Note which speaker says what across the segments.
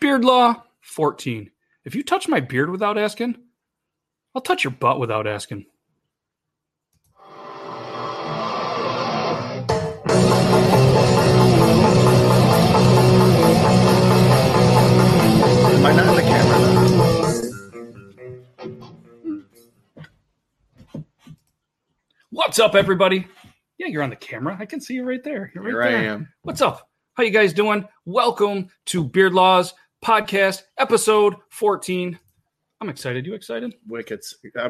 Speaker 1: Beard Law 14. If you touch my beard without asking, I'll touch your butt without asking.
Speaker 2: Am I not on the camera?
Speaker 1: What's up, everybody? Yeah, you're on the camera. I can see you right there. You're right
Speaker 2: Here I
Speaker 1: there.
Speaker 2: am.
Speaker 1: What's up? How you guys doing? Welcome to Beard Laws Podcast, episode 14. I'm excited. You excited?
Speaker 2: Wickets. I,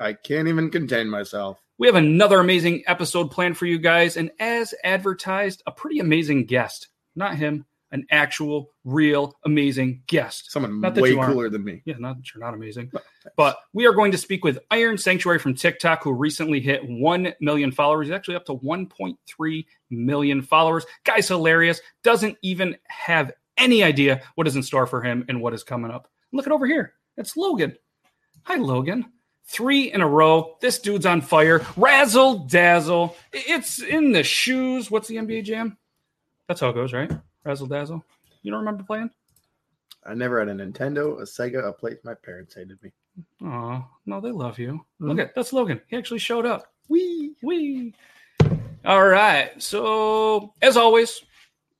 Speaker 2: I I can't even contain myself.
Speaker 1: We have another amazing episode planned for you guys, and as advertised, a pretty amazing guest. Not him, an actual, real, amazing guest.
Speaker 2: Someone
Speaker 1: Not
Speaker 2: way cooler than me.
Speaker 1: Yeah, not that you're not amazing.
Speaker 2: But-
Speaker 1: But we are going to speak with Iron Sanctuary from TikTok, who recently hit 1 million followers. He's actually up to 1.3 million followers. Guy's hilarious. Doesn't even have any idea what is in store for him and what is coming up. Look at over here. It's Logan. Hi, Logan. Three in a row. This dude's on fire. Razzle dazzle. It's in the shoes. What's the NBA jam? That's how it goes, right? Razzle dazzle. You don't remember playing?
Speaker 2: I never had a Nintendo, a Sega, a plate. My parents hated me.
Speaker 1: Oh, no, they love you.
Speaker 2: Mhm.
Speaker 1: Look at that's Logan. He actually showed up.
Speaker 2: Wee.
Speaker 1: Wee. All right. So, as always,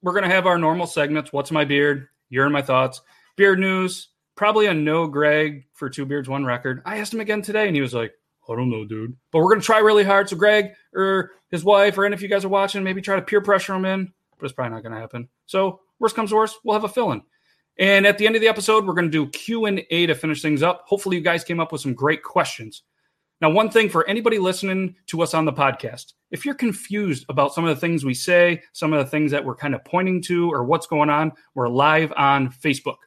Speaker 1: we're going to have our normal segments. What's my beard? You're in my thoughts. Beard news. Probably a no Greg for two beards, one record. I asked him again today and he was like, I don't know, dude. But we're going to try really hard. So, Greg or his wife, or any of you guys are watching, maybe try to peer pressure him in, but it's probably not going to happen. So, worst comes to worst, we'll have a fill in. And at the end of the episode, we're going to do Q&A to finish things up. Hopefully you guys came up with some great questions. Now, one thing for anybody listening to us on the podcast, if you're confused about some of the things we say, some of the things that we're kind of pointing to or what's going on, we're live on Facebook.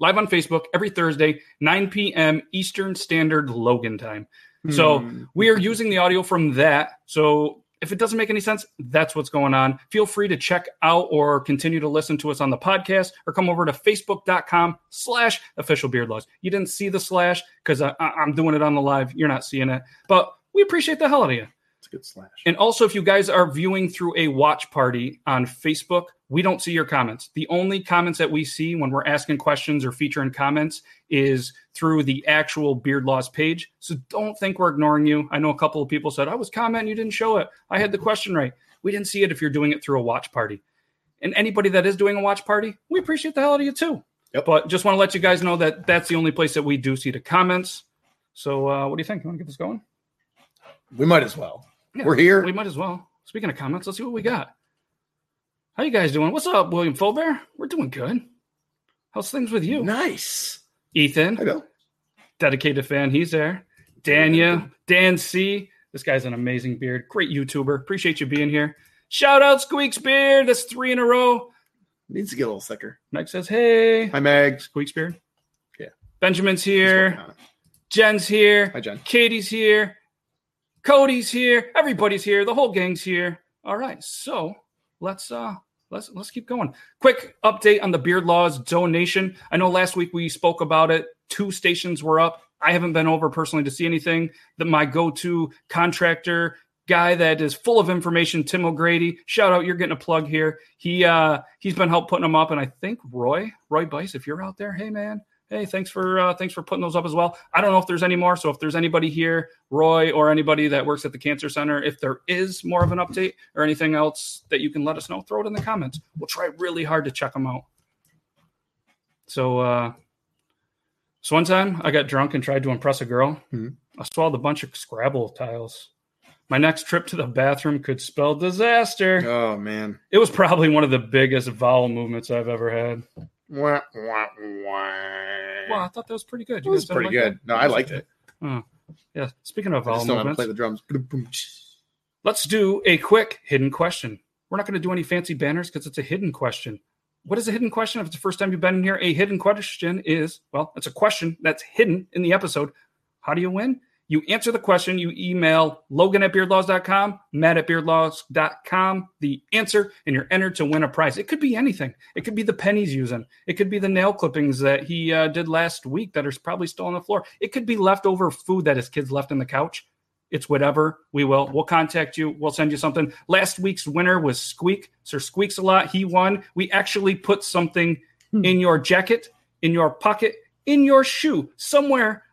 Speaker 1: Live on Facebook every Thursday, 9 p.m. Eastern Standard Logan time. So
Speaker 2: Hmm.
Speaker 1: we are using the audio from that. So if it doesn't make any sense, that's what's going on. Feel free to check out or continue to listen to us on the podcast or come over to facebook.com slash official beard laws. You didn't see the slash because I'm doing it on the live. You're not seeing it, but we appreciate the hell out of you.
Speaker 2: A good slash.
Speaker 1: And also, if you guys are viewing through a watch party on Facebook, we don't see your comments. The only comments that we see when we're asking questions or featuring comments is through the actual Beard Laws page. So don't think we're ignoring you. I know a couple of people said, I was commenting, you didn't show it. I had the question right. We didn't see it if you're doing it through a watch party. And anybody that is doing a watch party, we appreciate the hell out of you too.
Speaker 2: Yep.
Speaker 1: But just want to let you guys know that that's the only place that we do see the comments. So, uh, what do you think? You want to get this going?
Speaker 2: we might as well.
Speaker 1: Yeah,
Speaker 2: We're here.
Speaker 1: We might as well. Speaking of comments, let's see what we got. How you guys doing? What's up, William Fulbear? We're doing good. How's things with you?
Speaker 2: Nice.
Speaker 1: Ethan,
Speaker 2: Bill.
Speaker 1: dedicated fan. He's there. Dania, Dan C. This guy's an amazing beard. Great YouTuber. Appreciate you being here. Shout out Squeaks Beard. That's three in a row.
Speaker 2: Needs to get a little thicker.
Speaker 1: Meg says, hey.
Speaker 2: Hi, Meg.
Speaker 1: Squeaks Beard.
Speaker 2: Yeah.
Speaker 1: Benjamin's here. Jen's here.
Speaker 2: Hi, Jen.
Speaker 1: Katie's here. Cody's here. Everybody's here. The whole gang's here. All right. So let's uh let's let's keep going. Quick update on the Beard Laws donation. I know last week we spoke about it. Two stations were up. I haven't been over personally to see anything. That my go-to contractor guy that is full of information, Tim O'Grady. Shout out, you're getting a plug here. He uh he's been help putting them up, and I think Roy, Roy Bice, if you're out there, hey man, hey, thanks for uh, thanks for putting those up as well. I don't know if there's any more, so if there's anybody here, Roy or anybody that works at the cancer center, if there is more of an update or anything else that you can let us know, throw it in the comments. We'll try really hard to check them out. So, uh, so one time I got drunk and tried to impress a girl.
Speaker 2: Mhm.
Speaker 1: I swallowed a bunch of Scrabble tiles. My next trip to the bathroom could spell disaster.
Speaker 2: Oh man.
Speaker 1: It was probably one of the biggest vowel movements I've ever had.
Speaker 2: Wah, wah, wah.
Speaker 1: Well, I thought that was pretty good.
Speaker 2: It was
Speaker 1: guys
Speaker 2: pretty
Speaker 1: like
Speaker 2: good.
Speaker 1: that?
Speaker 2: No, I liked it. Hmm.
Speaker 1: Yeah. Speaking of
Speaker 2: I
Speaker 1: vowel
Speaker 2: uh, gonna
Speaker 1: movements,
Speaker 2: play the drums.
Speaker 1: let's do a quick hidden question. We're not going to do any fancy banners because it's a hidden question. What is a hidden question? If it's the first time you've been in here, a hidden question is well, it's a question that's hidden in the episode. How do you win? You answer the question, you email Logan at beardlaws.com, Matt at beardlaws.com, the answer, and you're entered to win a prize. It could be anything. It could be the pen he's using. It could be the nail clippings that he uh, did last week that are probably still on the floor. It could be leftover food that his kids left in the couch. It's whatever. We will. We'll contact you. We'll send you something. Last week's winner was Squeak. Sir Squeaks a lot. He won. We actually put something
Speaker 2: Hmm.
Speaker 1: in your jacket, in your pocket, in your shoe, somewhere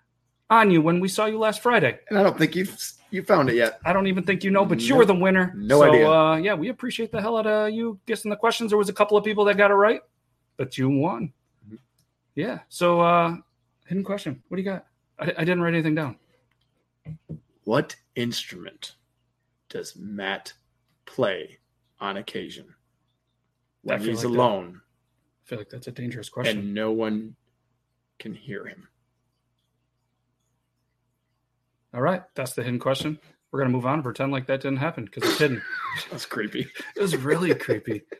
Speaker 1: on you when we saw you last Friday.
Speaker 2: And I don't think you've you found it yet.
Speaker 1: I don't even think you know, but you
Speaker 2: Nope.
Speaker 1: were the winner.
Speaker 2: No
Speaker 1: so,
Speaker 2: idea.
Speaker 1: Uh, yeah, we appreciate the hell out of you guessing the questions. There was a couple of people that got it right, but you won.
Speaker 2: Mhm.
Speaker 1: Yeah. So, uh, hidden question. What do you got? I, I didn't write anything down.
Speaker 2: What instrument does Matt play on occasion when he's
Speaker 1: like that-
Speaker 2: alone
Speaker 1: I feel like that's a dangerous question.
Speaker 2: and no one can hear him?
Speaker 1: All right, that's the hidden question. We're gonna move on and pretend like that didn't happen because it's hidden.
Speaker 2: That's creepy.
Speaker 1: It was really creepy.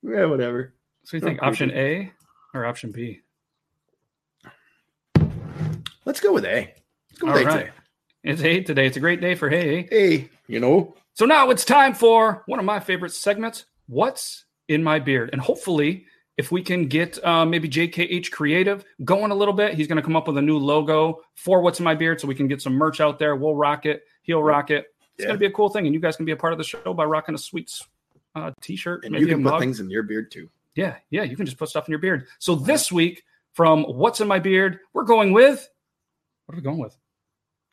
Speaker 2: Yeah, whatever.
Speaker 1: So you think option A or option B?
Speaker 2: Let's go with A. Let's go
Speaker 1: All
Speaker 2: A
Speaker 1: right.
Speaker 2: today.
Speaker 1: It's A today. It's a great day for hay.
Speaker 2: A, you know,
Speaker 1: So now it's time for one of my favorite segments. What's in my beard? And hopefully, if we can get uh, maybe JKH Creative going a little bit, he's going to come up with a new logo for What's in My Beard, so we can get some merch out there. We'll rock it. He'll rock it. It's
Speaker 2: Yeah.
Speaker 1: going to be a cool thing, and you guys can be a part of the show by rocking a sweet uh, T-shirt,
Speaker 2: and
Speaker 1: maybe
Speaker 2: you can put things in your beard too.
Speaker 1: Yeah, yeah, you can just put stuff in your beard. So this week, from What's in My Beard, we're going with what are we going with?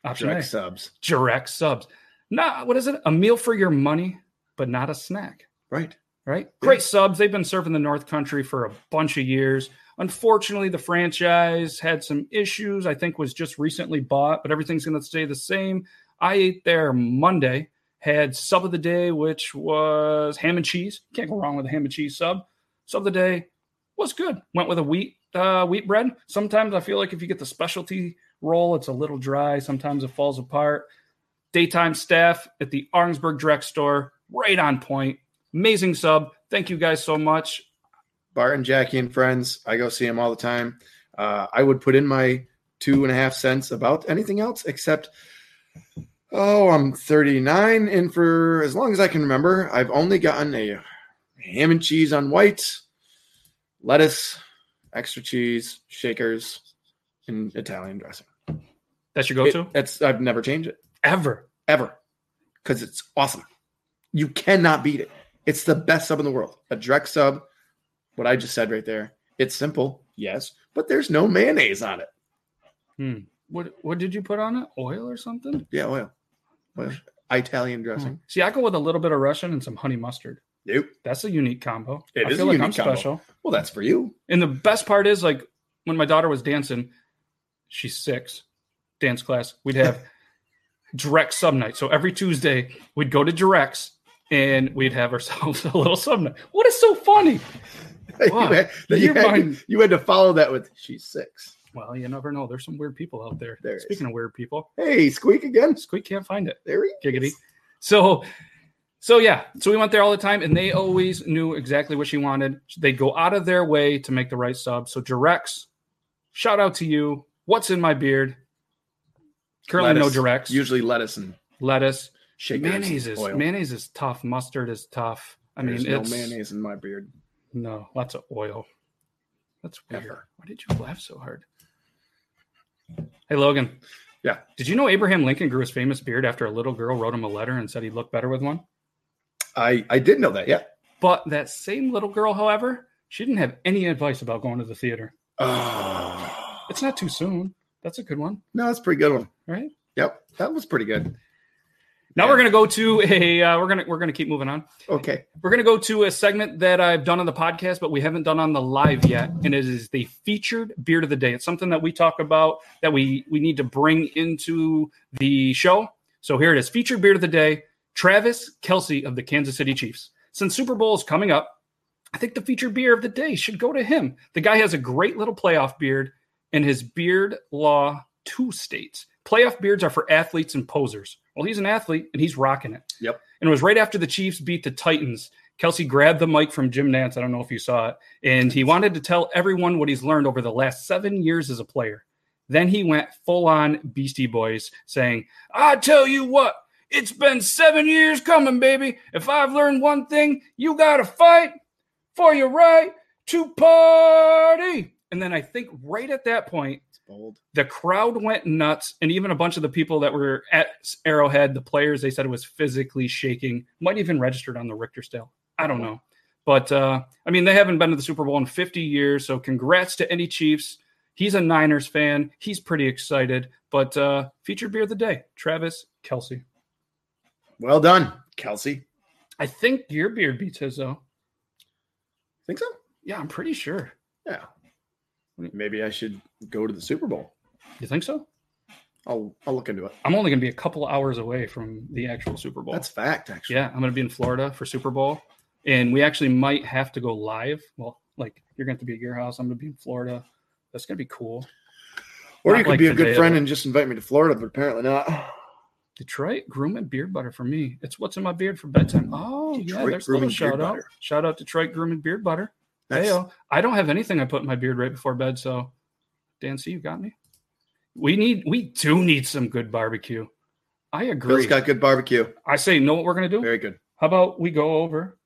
Speaker 1: Option
Speaker 2: Direct
Speaker 1: A.
Speaker 2: subs.
Speaker 1: direct subs. Not what is it? A meal for your money, but not a snack.
Speaker 2: Right.
Speaker 1: Right?
Speaker 2: Yeah.
Speaker 1: Great subs. They've been serving the North Country for a bunch of years. Unfortunately, the franchise had some issues. I think was just recently bought, but everything's going to stay the same. I ate there Monday. Had sub of the day, which was ham and cheese. Can't go wrong with a ham and cheese sub. Sub of the day was good. Went with a wheat uh, wheat bread. Sometimes I feel like if you get the specialty roll, it's a little dry. Sometimes it falls apart. Daytime staff at the Arnsberg Direct Store, right on point. Amazing sub. Thank you guys so much.
Speaker 2: Bart and Jackie and friends. I go see them all the time. Uh, I would put in my two and a half cents about anything else except, oh, I'm 39, and for as long as I can remember, I've only gotten a ham and cheese on white, lettuce, extra cheese, shakers, and Italian dressing.
Speaker 1: That's your go-to
Speaker 2: that's I've never changed it
Speaker 1: ever.
Speaker 2: ever because it's awesome. You cannot beat it. It's the best sub in the world. A direct sub, what I just said right there. It's simple, yes, but there's no mayonnaise on it.
Speaker 1: Hmm. What what did you put on it? Oil or something?
Speaker 2: Yeah, oil. oil. Italian dressing.
Speaker 1: See, I go with a little bit of Russian and some honey mustard.
Speaker 2: Nope.
Speaker 1: That's a unique combo.
Speaker 2: It
Speaker 1: I
Speaker 2: is
Speaker 1: feel
Speaker 2: a
Speaker 1: like
Speaker 2: unique
Speaker 1: I'm
Speaker 2: combo.
Speaker 1: special.
Speaker 2: Well, that's for you.
Speaker 1: And the best part is like when my daughter was dancing, she's six, dance class, we'd have direct sub night. So every Tuesday we'd go to directs and we'd have ourselves a little sub. What is so funny? Wow.
Speaker 2: you, had, you, had, you had to follow that with she's six.
Speaker 1: Well, you never know. There's some weird people out there.
Speaker 2: There is.
Speaker 1: Speaking of weird people,
Speaker 2: Hey, squeak again.
Speaker 1: Squeak can't find it.
Speaker 2: There he
Speaker 1: Giggity.
Speaker 2: is.
Speaker 1: So, so yeah, so we went there all the time, and they always knew exactly what she wanted. They'd go out of their way to make the right sub. So directs, shout out to you. What's in my beard? Currently, no
Speaker 2: Lettuce.
Speaker 1: directs.
Speaker 2: Usually lettuce and
Speaker 1: lettuce.
Speaker 2: Shakers.
Speaker 1: Mayonnaise is
Speaker 2: oil.
Speaker 1: mayonnaise is tough. Mustard is tough. I
Speaker 2: There's
Speaker 1: mean,
Speaker 2: no
Speaker 1: it's
Speaker 2: mayonnaise in my beard.
Speaker 1: no lots of oil. That's weird.
Speaker 2: Ever.
Speaker 1: Why did you laugh so hard? Hey Logan.
Speaker 2: Yeah.
Speaker 1: Did you know Abraham Lincoln grew his famous beard after a little girl wrote him a letter and said he'd look better with one?
Speaker 2: I I did know that. Yeah.
Speaker 1: But that same little girl, however, she didn't have any advice about going to the theater.
Speaker 2: Oh.
Speaker 1: It's not too soon. That's a good one,
Speaker 2: No, that's a pretty good one.
Speaker 1: right?
Speaker 2: Yep, that was pretty good.
Speaker 1: Now
Speaker 2: Yeah.
Speaker 1: we're gonna go to a. Uh, we're gonna we're gonna keep moving on.
Speaker 2: Okay.
Speaker 1: We're gonna go to a segment that I've done on the podcast, but we haven't done on the live yet, and it is the featured beard of the day. It's something that we talk about that we we need to bring into the show. So here it is: featured beard of the day, Travis Kelce of the Kansas City Chiefs. Since Super Bowl is coming up, I think the featured beard of the day should go to him. The guy has a great little playoff beard, and his beard law two states. Playoff beards are for athletes and posers. Well, he's an athlete and he's rocking it.
Speaker 2: Yep.
Speaker 1: And it was right after the Chiefs beat the Titans. Kelce grabbed the mic from Jim Nantz. I don't know if you saw it. And he wanted to tell everyone what he's learned over the last seven years as a player. Then he went full on Beastie Boys, saying, I tell you what, it's been seven years coming, baby. If I've learned one thing, you got to fight for your right to party. And then I think right at that point,
Speaker 2: bold.
Speaker 1: the crowd went nuts and even a bunch of the people that were at arrowhead the players they said it was physically shaking might even registered on the richter scale i don't know But uh, I mean, they haven't been to the Super Bowl in 50 years. So congrats to any Chiefs. He's a Niners fan. He's pretty excited. But uh, featured beer of the day, Travis Kelce.
Speaker 2: Well done, Kelce.
Speaker 1: I think your beard beats his though.
Speaker 2: Think so?
Speaker 1: Yeah, I'm pretty sure.
Speaker 2: Yeah. Maybe I should go to the Super Bowl.
Speaker 1: You think so?
Speaker 2: I'll I'll look into it.
Speaker 1: I'm only going to be a couple hours away from the actual Super Bowl.
Speaker 2: That's fact, actually.
Speaker 1: yeah, I'm going to be in Florida for Super Bowl, and we actually might have to go live. Well, like you're going to be at your house, I'm going to be in Florida. That's going to be cool.
Speaker 2: Or
Speaker 1: Not
Speaker 2: you could
Speaker 1: like
Speaker 2: be a good friend and just invite me to Florida, but apparently not.
Speaker 1: Detroit groom and beard butter for me. It's what's in my beard for bedtime. Oh yeah,
Speaker 2: Detroit
Speaker 1: there's a little shout out.
Speaker 2: Butter.
Speaker 1: Shout out Detroit groom and beard butter.
Speaker 2: That's,
Speaker 1: Heyo. I don't have anything I put in my beard right before bed, so Dan, see you got me. We need we do need some good barbecue. I agree.
Speaker 2: Bill's got good barbecue.
Speaker 1: I say, know what we're gonna do?
Speaker 2: Very good.
Speaker 1: How about we go over?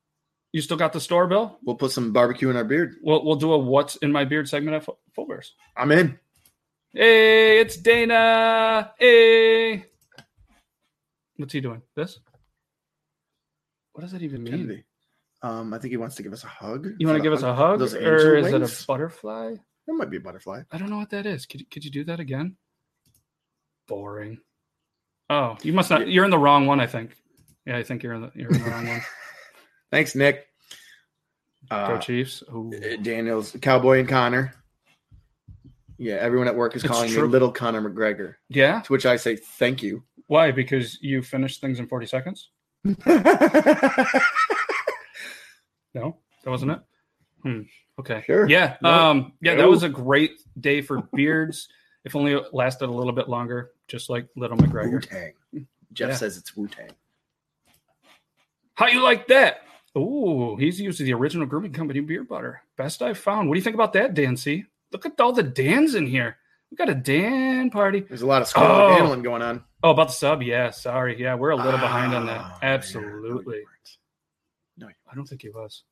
Speaker 1: You still got the store, Bill?
Speaker 2: We'll put some barbecue in our beard.
Speaker 1: We'll we'll do a what's in my beard segment at Fu- Full Bears.
Speaker 2: I'm in.
Speaker 1: Hey, it's Dana. Hey, what's he doing? This? What does that even mean?
Speaker 2: Kennedy. Um, I think he wants to give us a hug.
Speaker 1: You want to give us a hug,
Speaker 2: Those
Speaker 1: or
Speaker 2: angel
Speaker 1: is it a butterfly?
Speaker 2: That might be a butterfly.
Speaker 1: I don't know what that is. Could you, could you do that again? Boring. Oh, you must not. You're in the wrong one. I think. Yeah, I think you're in the you're in the wrong one.
Speaker 2: Thanks, Nick.
Speaker 1: Go
Speaker 2: Uh,
Speaker 1: Chiefs. Ooh.
Speaker 2: Daniel's Cowboy and Connor. Yeah, everyone at work is
Speaker 1: It's
Speaker 2: calling
Speaker 1: true.
Speaker 2: me Little Conor McGregor.
Speaker 1: Yeah.
Speaker 2: To which I say thank you.
Speaker 1: Why? Because you finished things in 40 seconds. No, that wasn't it. Hmm. Okay.
Speaker 2: Sure.
Speaker 1: Yeah.
Speaker 2: No.
Speaker 1: Um. Yeah, that was a great day for beards. if only it lasted a little bit longer, just like Little McGregor. Wu.
Speaker 2: Tang. Jeff
Speaker 1: Yeah.
Speaker 2: says it's Wu Tang.
Speaker 1: How you like that? Ooh, he's using the original grooming company beard butter. Best I've found. What do you think about that, Dan? C? Look at all the Dans in here. We got a Dan party.
Speaker 2: There's a lot of scumbag
Speaker 1: Oh.
Speaker 2: going on.
Speaker 1: Oh, about the sub. Yeah. Sorry. Yeah, we're a little behind on
Speaker 2: Ah,
Speaker 1: that. Absolutely.
Speaker 2: No, you weren't.
Speaker 1: I don't think he was.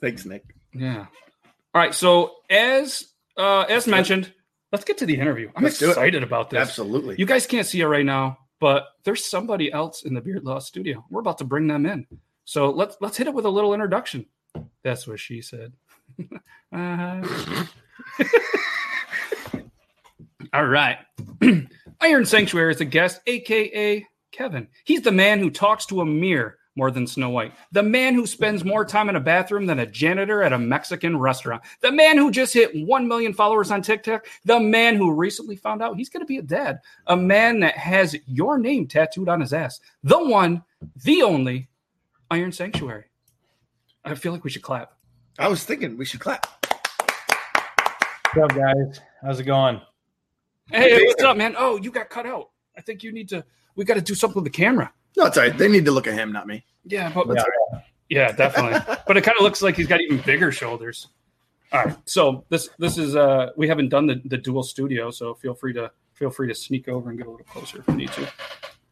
Speaker 2: Thanks, Nick.
Speaker 1: Yeah. All right. So as uh as mentioned, let's get to the interview. I'm
Speaker 2: Let's
Speaker 1: excited about this.
Speaker 2: Absolutely.
Speaker 1: You guys can't see it right now, but there's somebody else in the Beard Law studio. We're about to bring them in. So let's let's hit it with a little introduction. That's what she said. Uh-huh. All right. Iron Sanctuary is a guest, aka Kevin. He's the man who talks to a mirror more than Snow White. The man who spends more time in a bathroom than a janitor at a Mexican restaurant. The man who just hit 1 million followers on TikTok. The man who recently found out he's going to be a dad. A man that has your name tattooed on his ass. The one, the only Iron Sanctuary. I feel like we should clap.
Speaker 2: I was thinking we should clap.
Speaker 3: What's up, guys? How's it going?
Speaker 1: Hey,
Speaker 2: Hey,
Speaker 1: what's up, man? Oh, you got cut out. I think you need to. We got to do something with the camera.
Speaker 2: No, it's all right. They need to look at him, not me.
Speaker 1: Yeah, but
Speaker 3: Yeah.
Speaker 1: yeah, definitely. but it kind of looks like he's got even bigger shoulders. All right, so this this is uh we haven't done the the dual studio, so feel free to feel free to sneak over and get a little closer if you need to.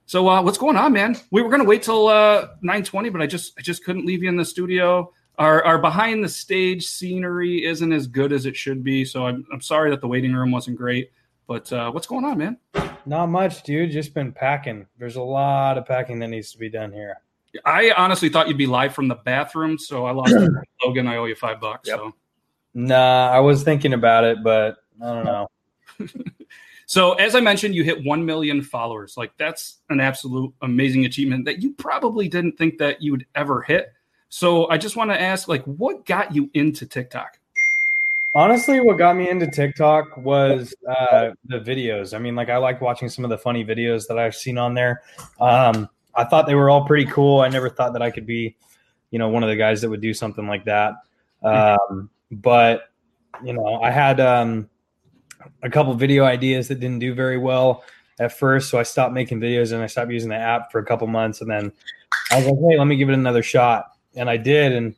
Speaker 1: So uh, what's going on, man? We were gonna wait till uh 920, but I just I just couldn't leave you in the studio. Our our behind the stage scenery isn't as good as it should be, so I'm I'm sorry that the waiting room wasn't great. But uh, what's going on, man?
Speaker 3: Not much, dude. Just been packing. There's a lot of packing that needs to be done here.
Speaker 1: I honestly thought you'd be live from the bathroom, so I lost Logan. I owe you five bucks.
Speaker 2: Yep.
Speaker 1: So.
Speaker 3: Nah, I was thinking about it, but I don't know.
Speaker 1: So, as I mentioned, you hit 1 million followers. Like, that's an absolute amazing achievement that you probably didn't think that you would ever hit. So, I just want to ask, like, what got you into TikTok?
Speaker 3: Honestly, what got me into TikTok was uh, the videos. I mean, like I like watching some of the funny videos that I've seen on there. Um, I thought they were all pretty cool. I never thought that I could be, you know, one of the guys that would do something like that. Um, but you know, I had um, a couple video ideas that didn't do very well at first, so I stopped making videos and I stopped using the app for a couple months, and then I was like, hey, let me give it another shot, and I did, and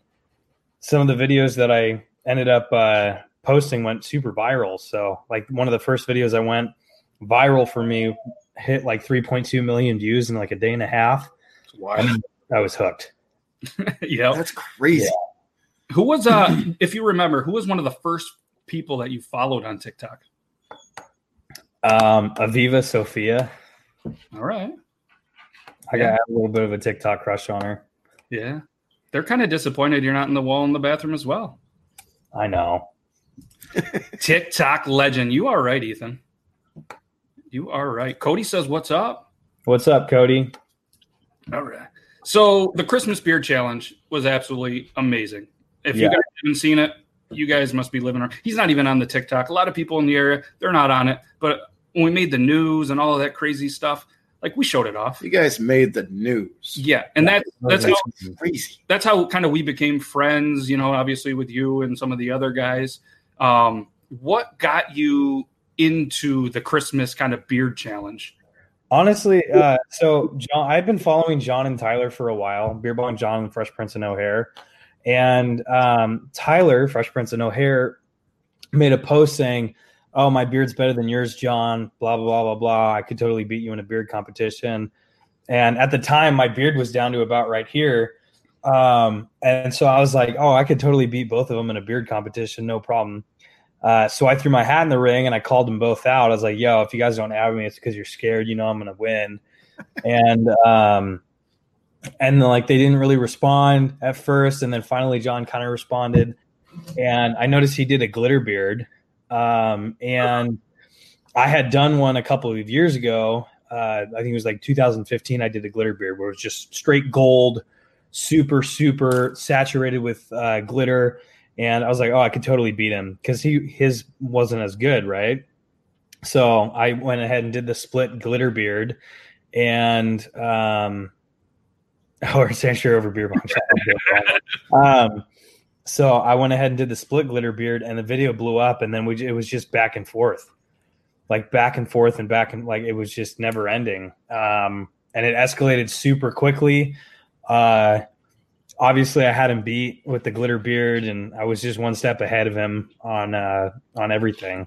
Speaker 3: some of the videos that I ended up uh, posting went super viral. So, like one of the first videos I went viral for me hit like 3.2 million views in like a day and a half.
Speaker 2: Wow.
Speaker 3: I was hooked.
Speaker 1: yeah.
Speaker 2: That's crazy.
Speaker 1: Who was, uh, if you remember, who was one of the first people that you followed on TikTok?
Speaker 3: Um, Aviva Sophia.
Speaker 1: All right.
Speaker 3: I got a little bit of a TikTok crush on her.
Speaker 1: Yeah. they're kind of disappointed you're not in the wall in the bathroom as well.
Speaker 3: I know.
Speaker 1: TikTok legend. You are right, Ethan. You are right. Cody says, What's up?
Speaker 3: What's up, Cody?
Speaker 1: All right. So the Christmas beard challenge was absolutely amazing. If you guys haven't seen it, you guys must be living. around- He's not even on the TikTok. A lot of people in the area, they're not on it. But when we made the news and all of that crazy stuff, like we showed it off.
Speaker 2: You guys made the news.
Speaker 1: Yeah, and that that's how
Speaker 2: Crazy.
Speaker 1: that's how kind of we became friends. You know, obviously with you and some of the other guys. Um, what got you into the Christmas kind of beard challenge?
Speaker 3: Honestly, uh, so John, I've been following John and Tyler for a while. Beer Bong John and Fresh Prince of No Hair, and um, Tyler, Fresh Prince of No Hair, made a post saying, "Oh, my beard's better than yours, John." Blah blah blah blah blah. I could totally beat you in a beard competition. And at the time, my beard was down to about right here. Um, and so I was like, "Oh, I could totally beat both of them in a beard competition, no problem." Uh, so I threw my hat in the ring and I called them both out. I was like, "Yo, if you guys don't have me, it's because you're scared. You know I'm gonna win." and um, and like they didn't really respond at first, and then finally John kind of responded, and I noticed he did a glitter beard, um, and I had done one a couple of years ago. Uh, I think it was like 2015. I did a glitter beard where it was just straight gold, super super saturated with uh, glitter and I was like, oh, I could totally beat him because he his wasn't as good, right? So I went ahead and did the split glitter beard, and um, or censure over beer bomb. um, so I went ahead and did the split glitter beard, and the video blew up, and then we it was just back and forth, like back and forth and back and like it was just never ending, um, and it escalated super quickly. Uh, obviously I had him beat with the glitter beard and I was just one step ahead of him on uh on everything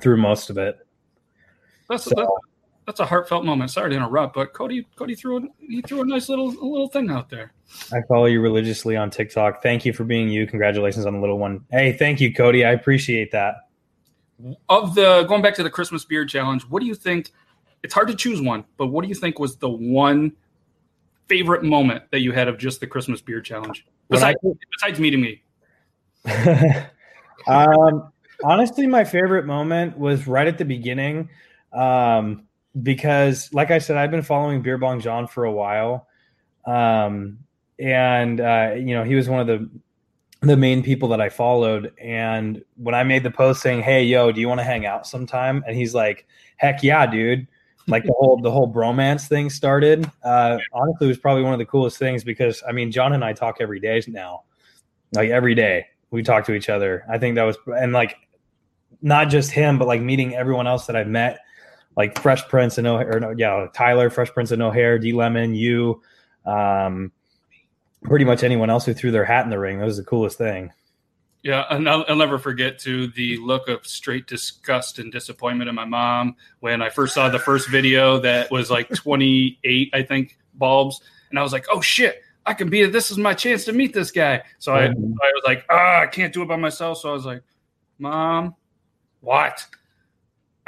Speaker 3: through most of it.
Speaker 1: That's
Speaker 3: So-
Speaker 1: that's, that's a heartfelt moment. Sorry to interrupt, but Cody Cody threw a, he threw a nice little a little thing out there.
Speaker 3: I follow you religiously on TikTok. Thank you for being you. Congratulations on the little one. Hey, thank you, Cody. I appreciate that.
Speaker 1: Of the going back to the Christmas beard challenge, what do you think? It's hard to choose one, but what do you think was the one favorite moment that you had of just the Christmas beard challenge
Speaker 3: When I
Speaker 1: besides, besides meeting me?
Speaker 3: um, honestly, my favorite moment was right at the beginning, um, because, like I said, I've been following Beer Bong John for a while, um, and uh, you know he was one of the the main people that I followed. And when I made the post saying, "Hey, yo, do you want to hang out sometime?" and he's like, "Heck yeah, dude!" Like the whole the whole bromance thing started. Uh, honestly, was probably one of the coolest things because I mean, John and I talk every day now, like every day we talk to each other. I think that was and like not just him, but like meeting everyone else that I've met, like Fresh Prince and no or no, yeah, Tyler, Fresh Prince and No Hair, D Lemon, you, um, pretty much anyone else who threw their hat in the ring. That was the coolest thing.
Speaker 1: Yeah, and I'll, I'll never forget to the look of straight disgust and disappointment in my mom when I first saw the first video that was like 28, I think, bulbs, and I was like, "Oh shit, I can be it. This is my chance to meet this guy." So I, I
Speaker 3: Mhm.
Speaker 1: was like, "Ah, I can't do it by myself." So I was like, "Mom, what?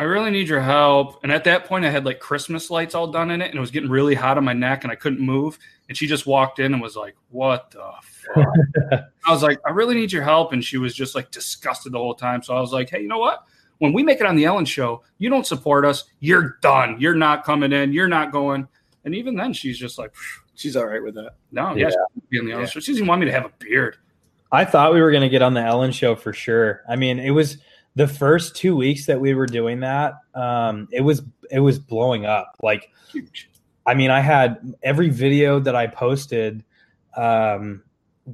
Speaker 1: I really need your help." And at that point, I had like Christmas lights all done in it, and it was getting really hot on my neck, and I couldn't move. And she just walked in and was like, "What the fuck?" I was like, I really need your help. And she was just like disgusted the whole time. So I was like, hey, you know what? When we make it on the Ellen show, you don't support us. You're done. You're not coming in. You're not going. And even then, she's just like,
Speaker 2: She's all right with that.
Speaker 1: no, yeah,
Speaker 3: Yeah.
Speaker 1: she be on the Ellen
Speaker 2: Yeah.
Speaker 1: show. She doesn't want me to have a beard.
Speaker 3: I thought we were going to get on the Ellen show for sure. I mean, it was the first two weeks that we were doing that. Um, it was it was blowing up. Like, I mean, I had every video that I posted um,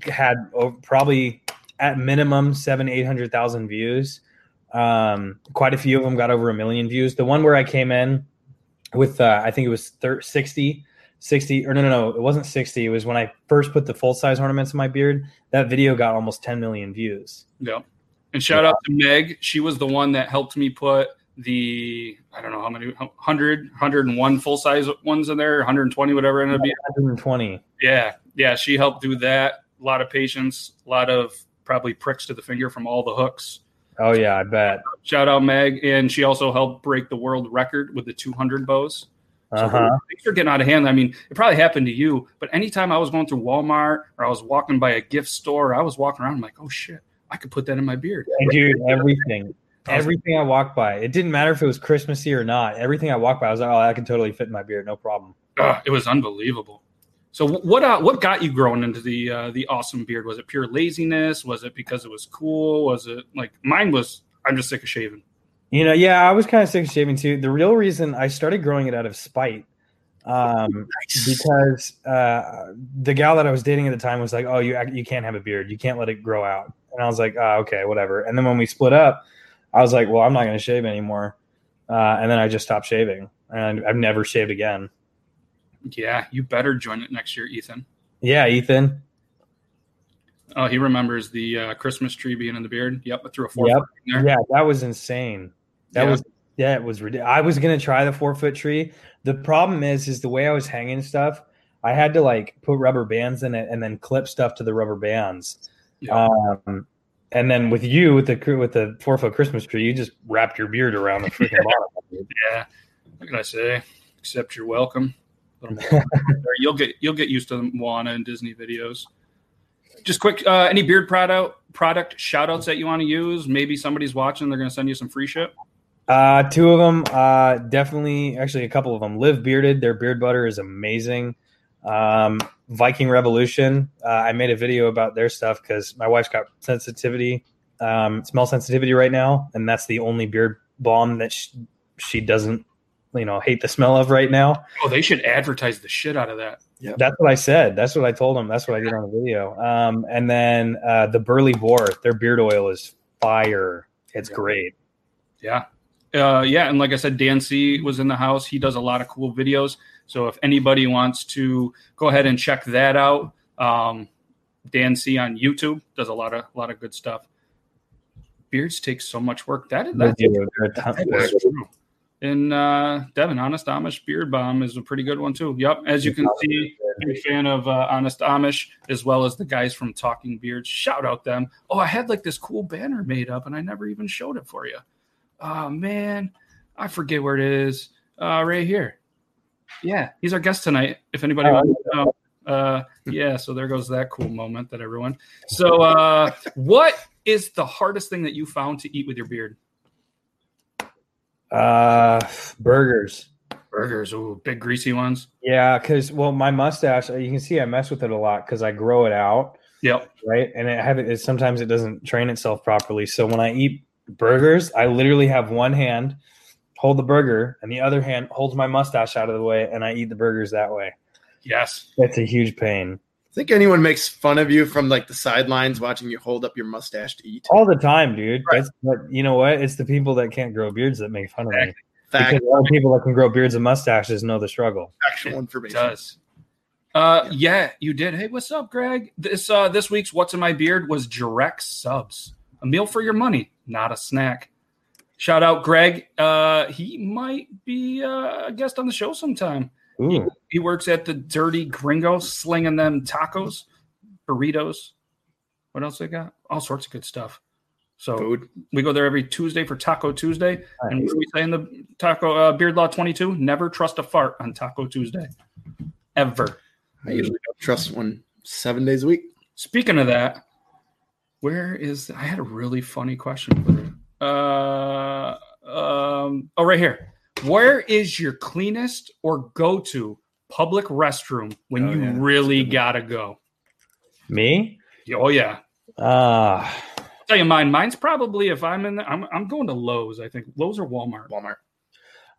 Speaker 3: had probably at minimum seven eight hundred thousand views. Um, quite a few of them got over a million views. The one where I came in with uh, I think it was thir- 60, 60 or no no no it wasn't 60 it was when i first put the full size ornaments in my beard that video got almost 10 million views
Speaker 1: Yeah. And shout out to Meg. She was the one that helped me put the, I don't know how many, 100, 101 full size ones in there, 120, whatever it ended up being.
Speaker 3: 120
Speaker 1: Yeah, yeah, she helped do that. A lot of patience, a lot of probably pricks to the finger from all the hooks.
Speaker 3: oh yeah i bet
Speaker 1: Shout out Meg, and she also helped break the world record with the 200 bows. So
Speaker 3: Uh-huh.
Speaker 1: things are getting out of hand. I mean, it probably happened to you, but anytime I was going through Walmart or I was walking by a gift store, I was walking around I'm like, oh shit, I could put that in my beard.
Speaker 3: And dude, everything, everything I walked by, it didn't matter if it was Christmassy or not. Everything I walked by, I was like, oh, I can totally fit in my beard, no problem.
Speaker 1: Ugh, it was unbelievable. So what uh, what got you growing into the uh, the awesome beard? Was it pure laziness? Was it because it was cool? Was it like mine was? I'm just sick of shaving.
Speaker 3: You know, yeah, I was kind of sick of shaving too. The real reason I started growing it out of spite, um, because uh, the gal that I was dating at the time was like, "Oh, you you can't have a beard. You can't let it grow out." And I was like, oh, "Okay, whatever." And then when we split up, I was like, "Well, I'm not going to shave anymore." Uh, and then I just stopped shaving, and I've never shaved again.
Speaker 1: Yeah, you better join it next year, Ethan.
Speaker 3: Yeah, Ethan.
Speaker 1: Oh, he remembers the uh, Christmas tree being in the beard. Yep, I threw a four
Speaker 3: Yep.
Speaker 1: there.
Speaker 3: Yeah, that was insane. That
Speaker 1: Yeah.
Speaker 3: was yeah, it was ridiculous. I was gonna try the four foot tree. The problem is, is the way I was hanging stuff. I had to like put rubber bands in it and then clip stuff to the rubber bands.
Speaker 1: Yeah.
Speaker 3: Um, and then with you with the with the four foot Christmas tree, you just wrapped your beard around the freaking bottom.
Speaker 1: Yeah. What can I say? Except you're welcome. You'll get you'll get used to the Moana and Disney videos. Just quick, uh, any beard product product shout outs that you want to use? Maybe somebody's watching, they're gonna send you some free shit.
Speaker 3: Uh, two of them, uh, definitely, actually, a couple of them. Live Bearded, their beard butter is amazing. Um, Viking Revolution, uh, I made a video about their stuff because my wife's got sensitivity, um, smell sensitivity right now, and that's the only beard balm that she, she doesn't, you know, hate the smell of right now.
Speaker 1: Oh, they should advertise the shit out of that.
Speaker 3: Yeah, That's what I said. That's what I told them. That's what I did on the video. Um, and then uh, the Burley Boar, their beard oil is fire. It's great.
Speaker 1: Yeah. Uh, yeah, and like I said, Dan C was in the house. He does a lot of cool videos. So if anybody wants to go ahead and check that out, um, Dan C on YouTube does a lot of a lot of good stuff. Beards take so much work. That that,
Speaker 3: do. They're a ton-
Speaker 1: that is true. And uh, Devin, Honest Amish Beard Balm is a pretty good one too. Yep, as you can see, I'm a fan of uh, Honest Amish as well as the guys from Talking Beards. Shout out them. Oh, I had like this cool banner made up, and I never even showed it for you. Oh man, I forget where it is. Uh, right here. Yeah, he's our guest tonight. If anybody
Speaker 3: Oh,
Speaker 1: wants to know. Uh, yeah, so there goes that cool moment that I ruined. So, uh, what is the hardest thing that you found to eat with your beard?
Speaker 3: Uh, burgers.
Speaker 1: Burgers, ooh, big greasy ones.
Speaker 3: Yeah, because well, my mustache, you can see I mess with it a lot because I grow it out,
Speaker 1: Yep.
Speaker 3: right? And it have it, it sometimes it doesn't train itself properly. So when I eat burgers, I literally have one hand hold the burger and the other hand holds my mustache out of the way, and I eat the burgers that way.
Speaker 1: Yes.
Speaker 3: It's a huge pain I
Speaker 2: think anyone makes fun of you from like the sidelines watching you hold up your mustache to eat.
Speaker 3: all the time, dude.
Speaker 2: Right.
Speaker 3: That's but you know what? It's the people that can't grow beards that make fun of me.
Speaker 2: Fact,
Speaker 3: Because all the people that can grow beards and mustaches know the struggle.
Speaker 2: actual
Speaker 1: It
Speaker 2: information.
Speaker 1: does. Uh, yeah, you did. Hey, what's up, Greg? This uh, this week's "What's in My Beard" was direct subs, a meal for your money, not a snack. Shout out, Greg. Uh, he might be uh, a guest on the show sometime.
Speaker 3: Ooh,
Speaker 1: He works at the Dirty Gringo, slinging them tacos, burritos. What else they got? All sorts of good stuff. So
Speaker 2: Food.
Speaker 1: we go there every Tuesday for Taco Tuesday. And what do we say in the Taco uh, Beard Law 22? Never trust a fart on Taco Tuesday. Ever.
Speaker 2: I usually don't trust one seven days a week.
Speaker 1: Speaking of that, where is I had a really funny question for you. Uh, um, oh, right here. Where is your cleanest or go to public restroom when
Speaker 2: Oh,
Speaker 1: you
Speaker 2: yeah.
Speaker 1: really
Speaker 2: That's a good one.
Speaker 1: gotta go?
Speaker 3: me?
Speaker 1: Oh yeah.
Speaker 3: Ah,
Speaker 1: Tell you mine. Mine's probably if I'm in the, I'm I'm going to Lowe's. I think Lowe's or Walmart.
Speaker 2: Walmart.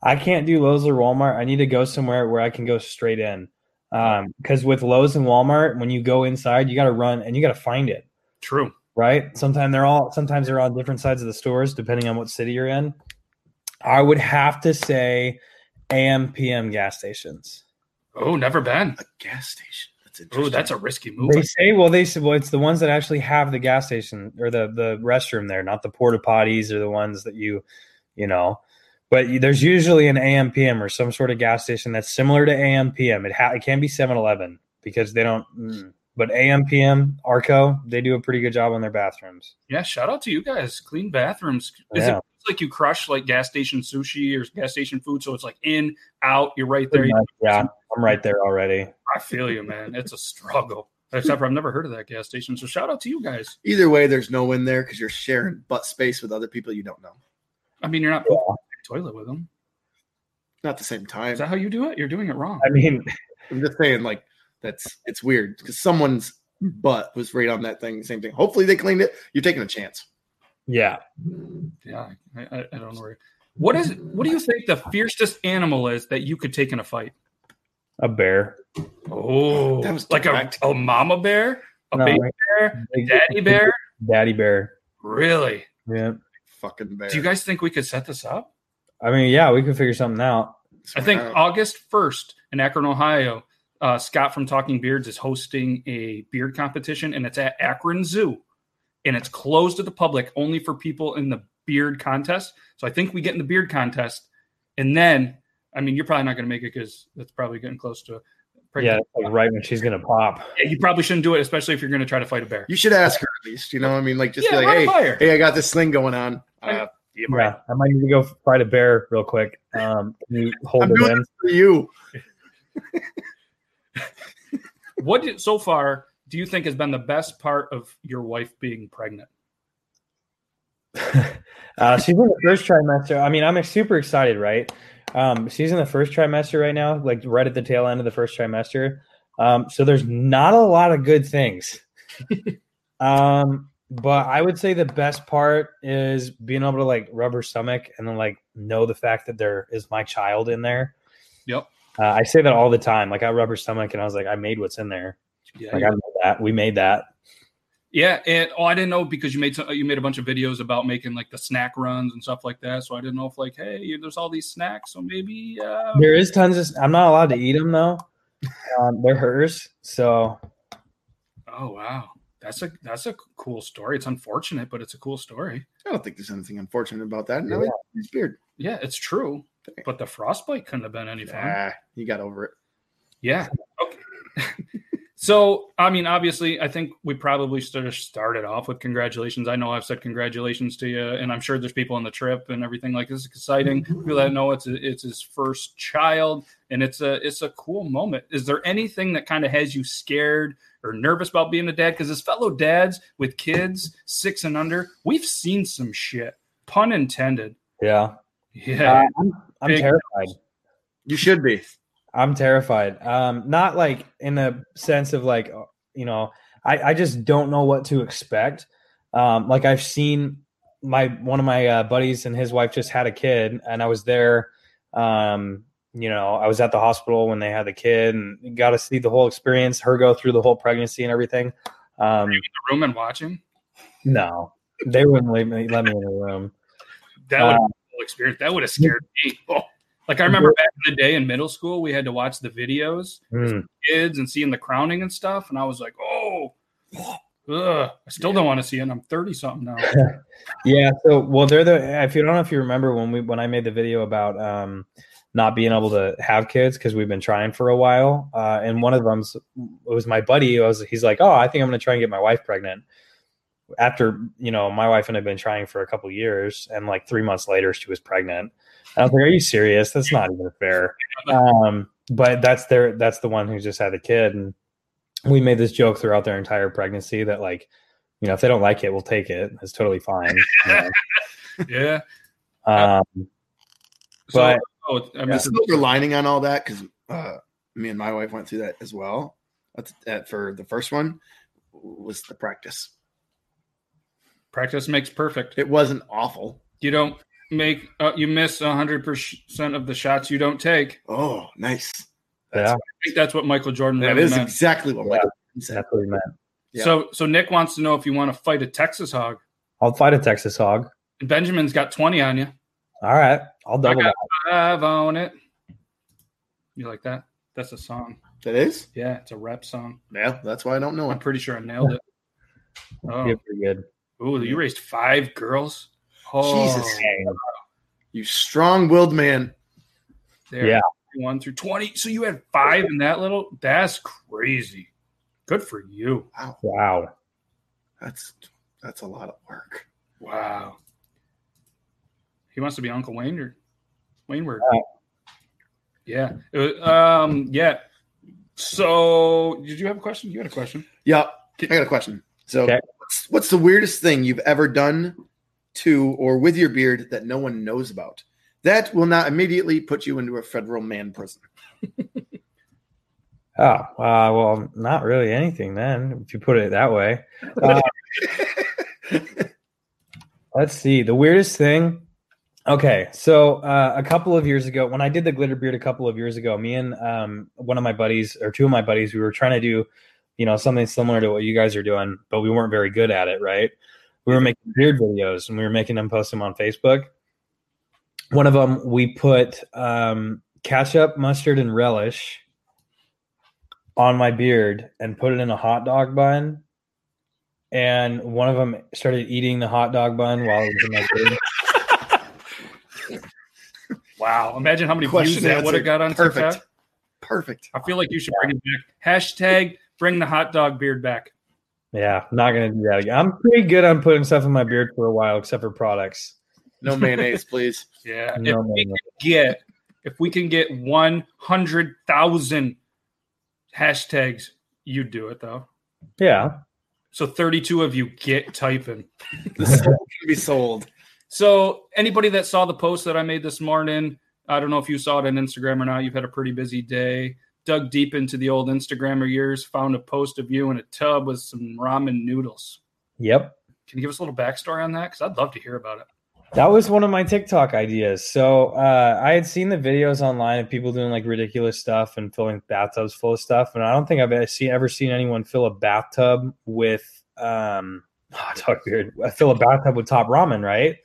Speaker 3: I can't do Lowe's or Walmart. I need to go somewhere where I can go straight in. Um, because with Lowe's and Walmart, when you go inside, you got to run and you got to find it.
Speaker 1: True.
Speaker 3: Right? Sometimes they're all sometimes they're on different sides of the stores depending on what city you're in. I would have to say AM PM gas stations.
Speaker 1: Oh, never been.
Speaker 2: A gas station. That's interesting.
Speaker 1: Oh, that's a risky move.
Speaker 3: They say well they say well it's the ones that actually have the gas station or the the restroom there, not the porta potties or the ones that you you know. But there's usually an AM PM or some sort of gas station that's similar to AM PM. It ha- it can be 7-Eleven because they don't mm. But AM PM Arco they do a pretty good job on their bathrooms.
Speaker 1: Yeah, shout out to you guys. Clean bathrooms. Is
Speaker 3: Yeah.
Speaker 1: it like you crush like gas station sushi or gas station food? So it's like in, out, you're right there.
Speaker 3: Pretty much, yeah, I'm right there already.
Speaker 1: I feel you, man. It's a struggle. Except for I've never heard of that gas station. So shout out to you guys.
Speaker 2: Either way, there's no win there because you're sharing butt space with other people you don't know.
Speaker 1: I mean, you're not pooping in the toilet with them.
Speaker 2: Not the same time.
Speaker 1: Is that how you do it? You're doing it wrong.
Speaker 3: I mean,
Speaker 2: I'm just saying, like that's it's weird because someone's butt was right on that thing. Same thing. Hopefully they cleaned it. You're taking a chance.
Speaker 3: yeah,
Speaker 1: Yeah, I, I, I don't know. Where, what is? What do you think the fiercest animal is that you could take in a fight?
Speaker 3: a bear.
Speaker 1: Oh,
Speaker 2: That was
Speaker 1: like a,
Speaker 2: direct.
Speaker 1: a mama bear, a
Speaker 3: No,
Speaker 1: baby bear,
Speaker 3: big-
Speaker 1: daddy bear.
Speaker 3: Daddy bear.
Speaker 1: Really?
Speaker 3: Yeah.
Speaker 2: Fucking bear.
Speaker 1: Do you guys think we could set this up?
Speaker 3: I mean, yeah, we could figure something out.
Speaker 1: I think August 1st in Akron, Ohio, uh, Scott from Talking Beards is hosting a beard competition, and it's at Akron Zoo. And it's closed to the public only for people in the beard contest. So I think we get in the beard contest. And then, I mean, you're probably not going to make it because that's probably getting close to
Speaker 3: Yeah,
Speaker 1: pregnant.
Speaker 3: it's like right when she's gonna pop.
Speaker 1: Yeah, you probably shouldn't do it, especially if you're going to try to fight a bear.
Speaker 2: you should ask her at least. You know, what I mean, like just
Speaker 1: yeah,
Speaker 2: be like, hey,
Speaker 1: by
Speaker 2: hey, I got this thing going on. Uh, you might-
Speaker 3: Yeah, I might need to go fight a bear real quick. Um, can you hold
Speaker 2: I'm
Speaker 3: it
Speaker 2: doing
Speaker 3: in?
Speaker 2: this for you.
Speaker 1: What did, so far do you think has been the best part of your wife being pregnant?
Speaker 3: uh, she's in the first trimester. I mean, I'm super excited, right? Um, she's in the first trimester right now, like right at the tail end of the first trimester. Um, so there's not a lot of good things. um, but I would say the best part is being able to like rub her stomach and then like know the fact that there is my child in there.
Speaker 1: Yep.
Speaker 3: Uh, I say that all the time. Like I rub her stomach and I was like, I made what's in there.
Speaker 1: Yeah,
Speaker 3: Like I know that we made that.
Speaker 1: Yeah, and oh, I didn't know because you made some, you made a bunch of videos about making like the snack runs and stuff like that. So I didn't know if like, hey, there's all these snacks, so maybe. Uh,
Speaker 3: There is tons of. I'm not allowed to eat them though. Um, they're hers, so
Speaker 1: oh wow, that's a that's a cool story. It's unfortunate, but it's a cool story.
Speaker 2: I don't think there's anything unfortunate about that. No,
Speaker 3: Yeah.
Speaker 2: he's beard.
Speaker 1: Yeah, it's true. But the frostbite couldn't have been any fun.
Speaker 2: Ah, you got over it.
Speaker 1: Yeah. Okay. so, I mean, obviously, I think we probably should have started off with congratulations. I know I've said congratulations to you, and I'm sure there's people on the trip and everything like this. is exciting. People that know it's it's his first child, and it's a it's a cool moment. Is there anything that kind of has you scared or nervous about being a dad? Because as fellow dads with kids six and under, we've seen some shit. Pun intended.
Speaker 3: yeah.
Speaker 1: Yeah.
Speaker 3: Uh, I'm, I'm terrified.
Speaker 2: You should be.
Speaker 3: I'm terrified. Um, not like in the sense of like, uh, you know, I, I just don't know what to expect. Um, like I've seen my one of my uh, buddies and his wife just had a kid, and I was there. Um, you know, I was at the hospital when they had the kid, and got to see the whole experience. Her go through the whole pregnancy and everything. Um,
Speaker 1: the room and watching.
Speaker 3: no, they wouldn't let me let me in the room.
Speaker 1: That would
Speaker 3: Uh,
Speaker 1: have been a cool experience. That would have scared me. Oh. Like I remember back in the day in middle school, we had to watch the videos,
Speaker 3: mm.
Speaker 1: kids, and seeing the crowning and stuff, and I was like, oh, ugh. I still don't want to see it. and I'm thirty something now.
Speaker 3: Yeah. So, well, they're the. If you don't know if you remember when we when I made the video about um, not being able to have kids because we've been trying for a while, uh, and one of them's it was my buddy. Was he's like, oh, I think I'm going to try and get my wife pregnant. After you know, my wife and I've been trying for a couple years, and like three months later, she was pregnant. And I was like, "Are you serious? That's not even fair." Um, but that's their that's the one who just had a kid, and we made this joke throughout their entire pregnancy that like, you know, if they don't like it, we'll take it. It's totally fine. you know?
Speaker 1: yeah.
Speaker 3: Um,
Speaker 1: So,
Speaker 3: But-
Speaker 1: oh, I mean,
Speaker 2: The silver lining on all that, because uh, me and my wife went through that as well. At, at, for the first one, was the practice.
Speaker 1: Practice makes perfect.
Speaker 2: It wasn't awful.
Speaker 1: You don't make uh, you miss hundred percent of the shots you don't take.
Speaker 2: Oh, nice.
Speaker 3: yeah,
Speaker 1: I think that's what Michael Jordan
Speaker 2: That
Speaker 1: really meant.
Speaker 2: exactly what
Speaker 3: Yeah.
Speaker 2: Michael said.
Speaker 3: that's what he meant.
Speaker 2: Yeah.
Speaker 1: So, so Nick wants to know if you want to fight a Texas hog.
Speaker 3: I'll fight a Texas hog.
Speaker 1: And Benjamin's got twenty on you.
Speaker 3: All right, I'll double
Speaker 1: I got
Speaker 3: that.
Speaker 1: five on it. You like that? That's a song.
Speaker 2: That is?
Speaker 1: Yeah, it's a rap song.
Speaker 2: Yeah, that's why I don't know
Speaker 1: I'm
Speaker 2: it.
Speaker 1: pretty sure I nailed it. Oh,
Speaker 3: Yeah, pretty good.
Speaker 1: Ooh, you raised five girls. Oh,
Speaker 2: Jesus. You strong willed man.
Speaker 1: There,
Speaker 3: Yeah.
Speaker 1: one through twenty. So you had five in that little. That's crazy. Good for you.
Speaker 2: Wow,
Speaker 3: Wow.
Speaker 2: that's that's a lot of work.
Speaker 1: Wow. He wants to be Uncle Wayne or Wayne Word.
Speaker 3: Wow.
Speaker 1: Yeah. Was- um. Yeah. So, did you have a question? You had a question.
Speaker 2: Yeah, I got a question. So,
Speaker 3: Okay.
Speaker 2: What's, what's the weirdest thing you've ever done to or with your beard that no one knows about? That will not immediately put you into a federal man prison.
Speaker 3: Oh, uh, well, not really anything then, if you put it that way. Uh, let's see. The weirdest thing. Okay, so uh, a couple of years ago, when I did the glitter beard a couple of years ago, me and um, one of my buddies or two of my buddies, we were trying to do, you know, something similar to what you guys are doing, but we weren't very good at it, right? We were making beard videos and we were making them post them on Facebook. One of them, we put um, ketchup, mustard, and relish on my beard and put it in a hot dog bun. And one of them started eating the hot dog bun while it was in my beard.
Speaker 1: Wow. Imagine how many
Speaker 2: Question
Speaker 1: views that would have got on
Speaker 2: Perfect.
Speaker 1: TikTok.
Speaker 2: Perfect.
Speaker 1: I feel like you should bring it back. Hashtag bring the hot dog beard back.
Speaker 3: Yeah, not gonna do that again. I'm pretty good on putting stuff in my beard for a while, except for products.
Speaker 2: No mayonnaise, please.
Speaker 1: Yeah.
Speaker 3: No,
Speaker 1: if
Speaker 3: no,
Speaker 1: we can get if we can get one hundred thousand hashtags, you'd do it though.
Speaker 3: Yeah,
Speaker 1: So 32 of you get typing.
Speaker 2: This can be sold.
Speaker 1: So anybody that saw the post that I made this morning, I don't know if you saw it on Instagram or not. You've had a pretty busy day. Dug deep into the old Instagrammer years, found a post of you in a tub with some ramen noodles.
Speaker 3: yep.
Speaker 1: Can you give us a little backstory on that? Because I'd love to hear about it.
Speaker 3: That was one of my TikTok ideas. So uh, I had seen the videos online of people doing like ridiculous stuff and filling bathtubs full of stuff, and I don't think I've ever seen, ever seen anyone fill a bathtub with um, oh, talk weird. Fill a bathtub with top ramen, right?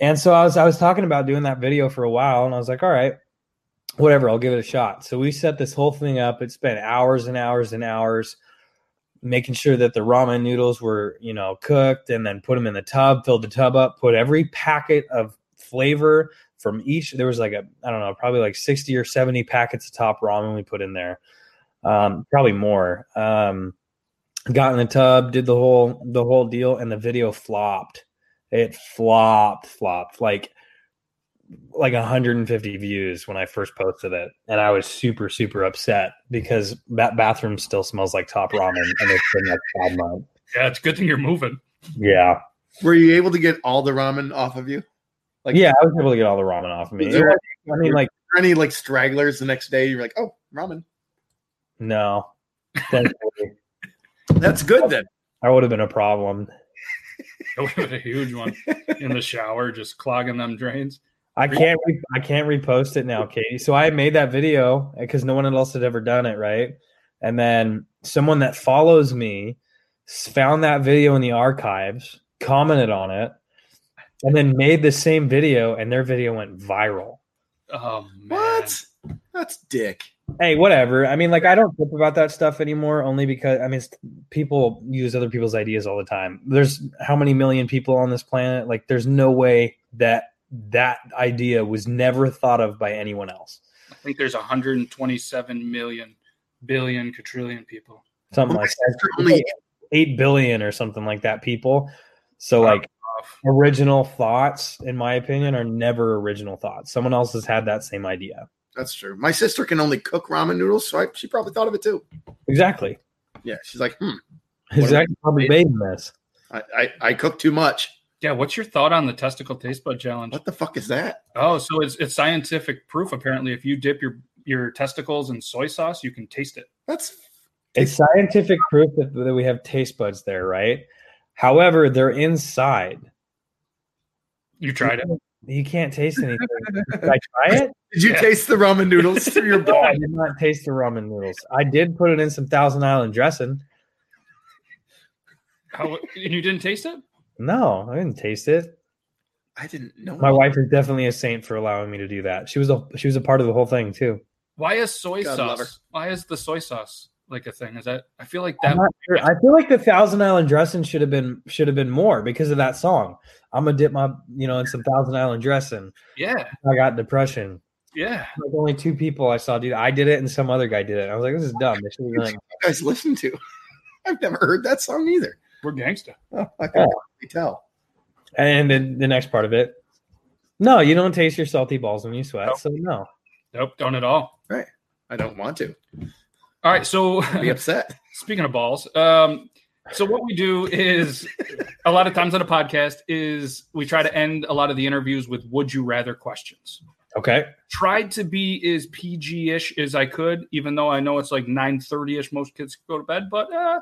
Speaker 3: And so I was I was talking about doing that video for a while, and I was like, all right, whatever, I'll give it a shot. So we set this whole thing up. It spent hours and hours and hours making sure that the ramen noodles were, you know, cooked and then put them in the tub, filled the tub up, put every packet of flavor from each. There was like a, I don't know, probably like 60 or 70 packets of top ramen we put in there. Um, probably more. Um, got in the tub, did the whole, the whole deal, and the video flopped. It flopped, flopped like like 150 views when I first posted it, and I was super super upset because that bathroom still smells like top ramen, and it's been like five months.
Speaker 1: Yeah, it's good thing you're moving.
Speaker 3: Yeah,
Speaker 2: Were you able to get all the ramen off of you? Like,
Speaker 3: yeah, I was able to get all the ramen off of me.
Speaker 2: There-
Speaker 3: I mean, like,
Speaker 2: were any like stragglers the next day? You're like, oh, ramen.
Speaker 3: no,
Speaker 2: That's good then.
Speaker 3: That would have been a problem.
Speaker 1: That would have been a huge one in the shower, just clogging them drains.
Speaker 3: I can't, re- I can't repost it now, Katie. So I made that video eh, because no one else had ever done it, right? And then someone that follows me found that video in the archives, commented on it, and then made the same video, and their video went viral.
Speaker 1: Oh man.
Speaker 2: What? That's dick.
Speaker 3: Hey, whatever. I mean, like, I don't trip about that stuff anymore, only because I mean, it's, people use other people's ideas all the time. There's how many million people on this planet? Like, there's no way that that idea was never thought of by anyone else.
Speaker 1: I think there's 127 million billion quadrillion people.
Speaker 3: Something
Speaker 2: Oh,
Speaker 3: like that.
Speaker 2: only-
Speaker 3: eight billion or something like that. People. So, like, original thoughts, in my opinion, are never original thoughts. Someone else has had that same idea.
Speaker 2: That's true. My sister can only cook ramen noodles, so I, she probably thought of it too.
Speaker 3: Exactly.
Speaker 2: Yeah, she's like, hmm,
Speaker 3: Exactly. Probably bathing this.
Speaker 2: I, I, I cook too much.
Speaker 1: Yeah, what's your thought on the testicle taste bud challenge?
Speaker 2: What the fuck is that?
Speaker 1: Oh, so it's it's scientific proof apparently. If you dip your your testicles in soy sauce, you can taste it.
Speaker 2: That's
Speaker 3: It's scientific proof that, that we have taste buds there, right? However, they're inside.
Speaker 1: You tried it.
Speaker 3: You can't taste anything. Did I try it?
Speaker 2: Did you
Speaker 1: Yeah.
Speaker 2: taste the ramen noodles through your
Speaker 3: No,
Speaker 2: ball?
Speaker 3: I did not taste the ramen noodles. I did put it in some Thousand Island dressing.
Speaker 1: How and you didn't taste it?
Speaker 3: No, I didn't taste it.
Speaker 2: I didn't know.
Speaker 3: My wife is definitely a saint for allowing me to do that. She was a she was a part of the whole thing too.
Speaker 1: Why is soy
Speaker 2: God
Speaker 1: sauce? Why is the soy sauce like a thing? Is that I feel like that
Speaker 3: sure. I feel like the Thousand Island dressing should have been should have been more because of that song. I'm gonna dip my you know in some Thousand Island dressing.
Speaker 1: yeah,
Speaker 3: I got depression.
Speaker 1: yeah.
Speaker 3: Like only two people I saw do that. I did it and some other guy did it. I was like, this is dumb. They should have done it.
Speaker 2: you guys listen to. I've never heard that song either.
Speaker 1: We're gangsta.
Speaker 2: Oh, I can
Speaker 3: Oh.
Speaker 2: tell.
Speaker 3: And then the next part of it. No, you don't taste your salty balls when you sweat.
Speaker 1: Nope.
Speaker 3: So no.
Speaker 1: Nope, don't at all. Right.
Speaker 2: I don't want to
Speaker 1: All right, so
Speaker 2: be upset.
Speaker 1: speaking of balls, um, so what we do is a lot of times on a podcast is we try to end a lot of the interviews with would you rather questions.
Speaker 3: Okay.
Speaker 1: Tried to be as PG-ish as I could, even though I know it's like 9:30ish. Most kids go to bed, but uh,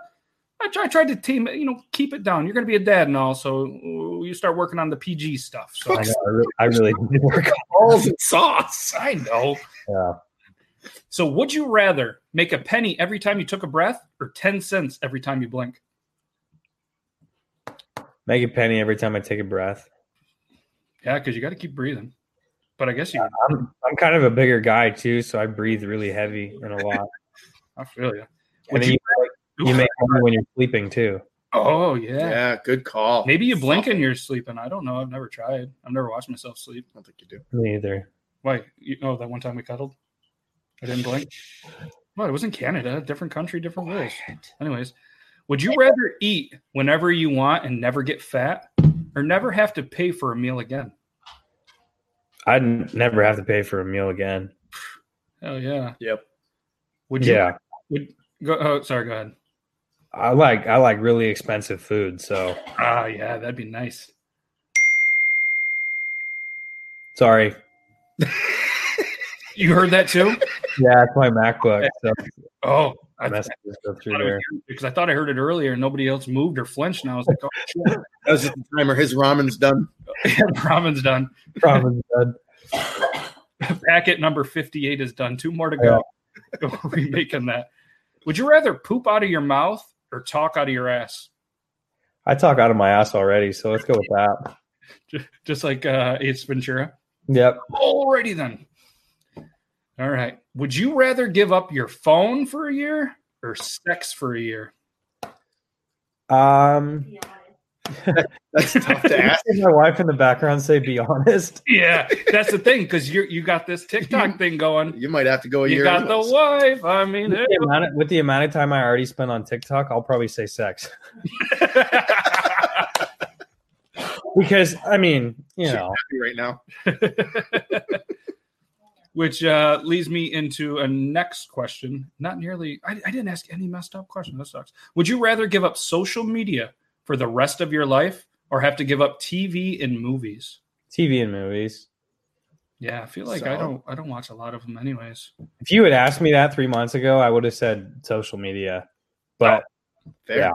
Speaker 1: I, try, I tried to team it, you know, keep it down. You're going to be a dad and all, so you start working on the PG stuff. So
Speaker 3: I know. I really, I really did work on
Speaker 2: Balls and sauce.
Speaker 1: I know.
Speaker 3: yeah.
Speaker 1: So would you rather make a penny every time you took a breath, or 10 cents every time you blink?
Speaker 3: Make a penny every time I take a breath.
Speaker 1: Yeah, because you got to keep breathing. But I guess you.
Speaker 3: I'm I'm kind of a bigger guy too, so I breathe really heavy and a lot.
Speaker 1: I feel you.
Speaker 3: And then you, you make money when you're sleeping too.
Speaker 1: Oh
Speaker 2: Yeah.
Speaker 1: yeah.
Speaker 2: good call.
Speaker 1: Maybe you blink and you're sleeping. I don't know. I've never tried. I've never watched myself sleep.
Speaker 2: I don't think you do.
Speaker 3: Me either.
Speaker 1: Why? You know that one time we cuddled? I didn't blink. Well, it was in Canada, different country, different rules. Anyways, would you rather eat whenever you want and never get fat, or never have to pay for a meal again?
Speaker 3: I'd never have to pay for a meal again.
Speaker 1: Hell yeah.
Speaker 2: Yep.
Speaker 1: Would you?
Speaker 3: Yeah.
Speaker 1: Would go? Oh, sorry. Go ahead.
Speaker 3: I like I like really expensive food, so
Speaker 1: Ah, yeah, that'd be nice.
Speaker 3: sorry.
Speaker 1: You heard that too?
Speaker 3: Yeah, it's my MacBook. So
Speaker 1: Oh, I,
Speaker 3: messages go through there.
Speaker 1: because I thought I heard it earlier and nobody else moved or flinched. And I was like, oh, shit.
Speaker 2: That was just the timer. His ramen's done.
Speaker 1: ramen's done.
Speaker 3: Ramen's done.
Speaker 1: Packet number 58 is done. Two more to go. We're remaking that. Would you rather poop out of your mouth or talk out of your ass?
Speaker 3: I talk out of my ass already, so let's go with that.
Speaker 1: Just, just like uh, Ace Ventura.
Speaker 3: Yep.
Speaker 1: Alrighty then. All right. Would you rather give up your phone for a year or sex for a year?
Speaker 3: Um,
Speaker 2: That's tough to ask.
Speaker 3: my wife in the background say, "Be honest."
Speaker 1: Yeah, that's the thing because you you got this TikTok thing going.
Speaker 2: You might have to go a
Speaker 1: You
Speaker 2: year.
Speaker 1: got the wife. I mean,
Speaker 3: With the, amount of, with the amount of time I already spent on TikTok, I'll probably say sex because I mean, you
Speaker 2: She's
Speaker 3: know,
Speaker 2: happy right now.
Speaker 1: which uh, leads me into a next question. Not nearly. I, I didn't ask any messed up question. That sucks. Would you rather give up social media for the rest of your life, or have to give up TV and movies?
Speaker 3: TV and movies.
Speaker 1: Yeah, I feel like I don't. I don't watch a lot of them, anyways.
Speaker 3: If you had asked me that three months ago, I would have said social media, but
Speaker 2: Fair.
Speaker 3: Yeah.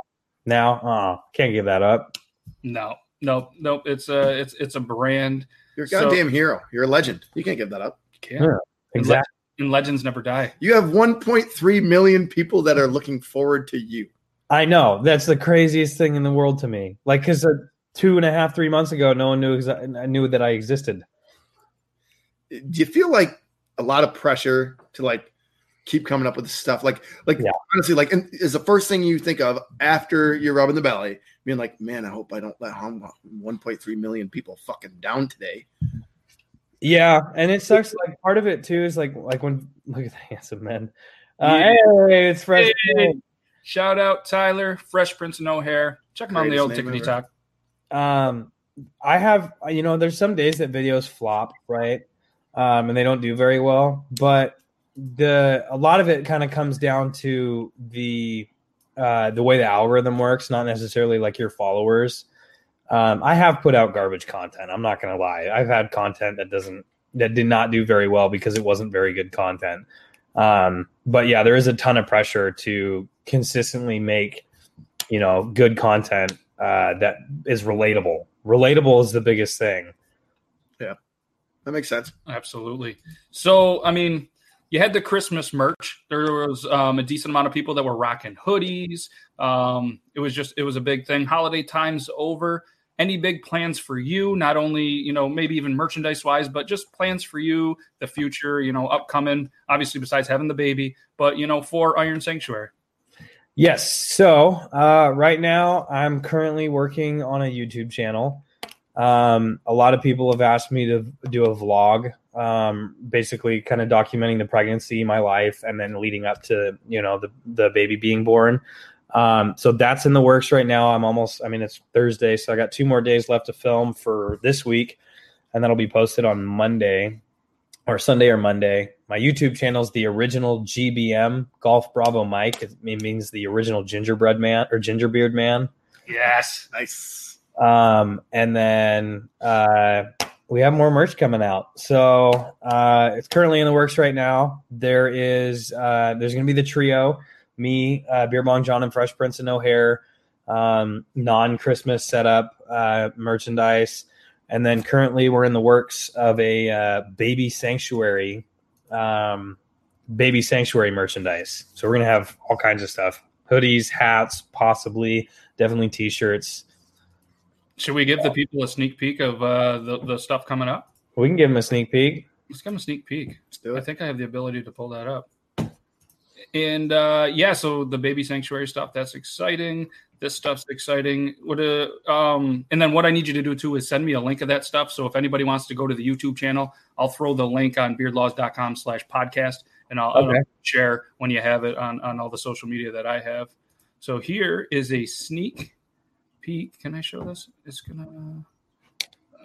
Speaker 3: now, uh, can't give that up.
Speaker 1: No, no, no. It's a it's it's a brand.
Speaker 2: You're a
Speaker 1: So-
Speaker 2: goddamn hero. You're a legend. You can't give that up.
Speaker 1: You can't.
Speaker 3: Yeah. Exactly.
Speaker 1: And legends never die.
Speaker 2: You have 1.3 million people that are looking forward to you.
Speaker 3: I know that's the craziest thing in the world to me. Like, because uh, two and a half, three months ago, no one knew I knew that I existed.
Speaker 2: Do you feel like a lot of pressure to like keep coming up with stuff? Like, like
Speaker 3: Yeah.
Speaker 2: honestly, like and is the first thing you think of after you're rubbing the belly, being like, man, I hope I don't let hum- 1.3 million people fucking down today.
Speaker 3: Yeah, and it sucks. Like part of it too is like like when look at the handsome men. Uh, hey, it's fresh.
Speaker 1: Hey. Shout out Tyler, Fresh Prince of No Hair. Check him out on the old
Speaker 2: name
Speaker 1: Tickety. Talk.
Speaker 3: Um, I have you know, there's some days that videos flop, right? Um, and they don't do very well, but the a lot of it kind of comes down to the uh the way the algorithm works, not necessarily like your followers. Um, I have put out garbage content. I'm not gonna lie. I've had content that doesn't that did not do very well because it wasn't very good content. Um, but yeah, there is a ton of pressure to consistently make, you know, good content uh, that is relatable. Relatable is the biggest thing.
Speaker 2: Yeah, that makes sense.
Speaker 1: Absolutely. So, I mean, you had the Christmas merch. There was um, a decent amount of people that were rocking hoodies. Um, it was just, it was a big thing. Holiday time's over. Any big plans for you? Not only, you know, maybe even merchandise wise, but just plans for you, the future, you know, upcoming, obviously, besides having the baby, but, you know, for Iron Sanctuary.
Speaker 3: Yes. So uh, right now, I'm currently working on a YouTube channel. Um, a lot of people have asked me to do a vlog, um, basically kind of documenting the pregnancy, my life, and then leading up to you know the the baby being born. Um, so that's in the works right now. I'm almost, I mean, it's Thursday, so I got two more days left to film for this week, and that'll be posted on Monday or Sunday or Monday. My YouTube channel is the original GBM Golf Bravo Mike. It means the original gingerbread man or gingerbeard man.
Speaker 1: Yes.
Speaker 2: Nice.
Speaker 3: Um, and then uh, we have more merch coming out. So uh, it's currently in the works right now. There is uh, there's going to be the trio: me, uh, Beer Bong John, and Fresh Prince of No Hair. Um, non Christmas setup uh, merchandise, and then currently we're in the works of a uh, baby sanctuary, um, baby sanctuary merchandise. So we're gonna have all kinds of stuff: hoodies, hats, possibly, definitely t-shirts.
Speaker 1: Should we give the people a sneak peek of uh, the the stuff coming up?
Speaker 3: We can give them a sneak peek.
Speaker 1: Let's give them a sneak peek.
Speaker 2: Let's do
Speaker 1: I think I have the ability to pull that up. And uh, yeah, so the baby sanctuary stuff that's exciting. This stuff's exciting. What uh, um, and then what I need you to do too is send me a link of that stuff. So if anybody wants to go to the YouTube channel, I'll throw the link on beardlaws.com slash podcast and I'll, I'll share when you have it on, on all the social media that I have. So here is a sneak peek. Can I show this? It's gonna.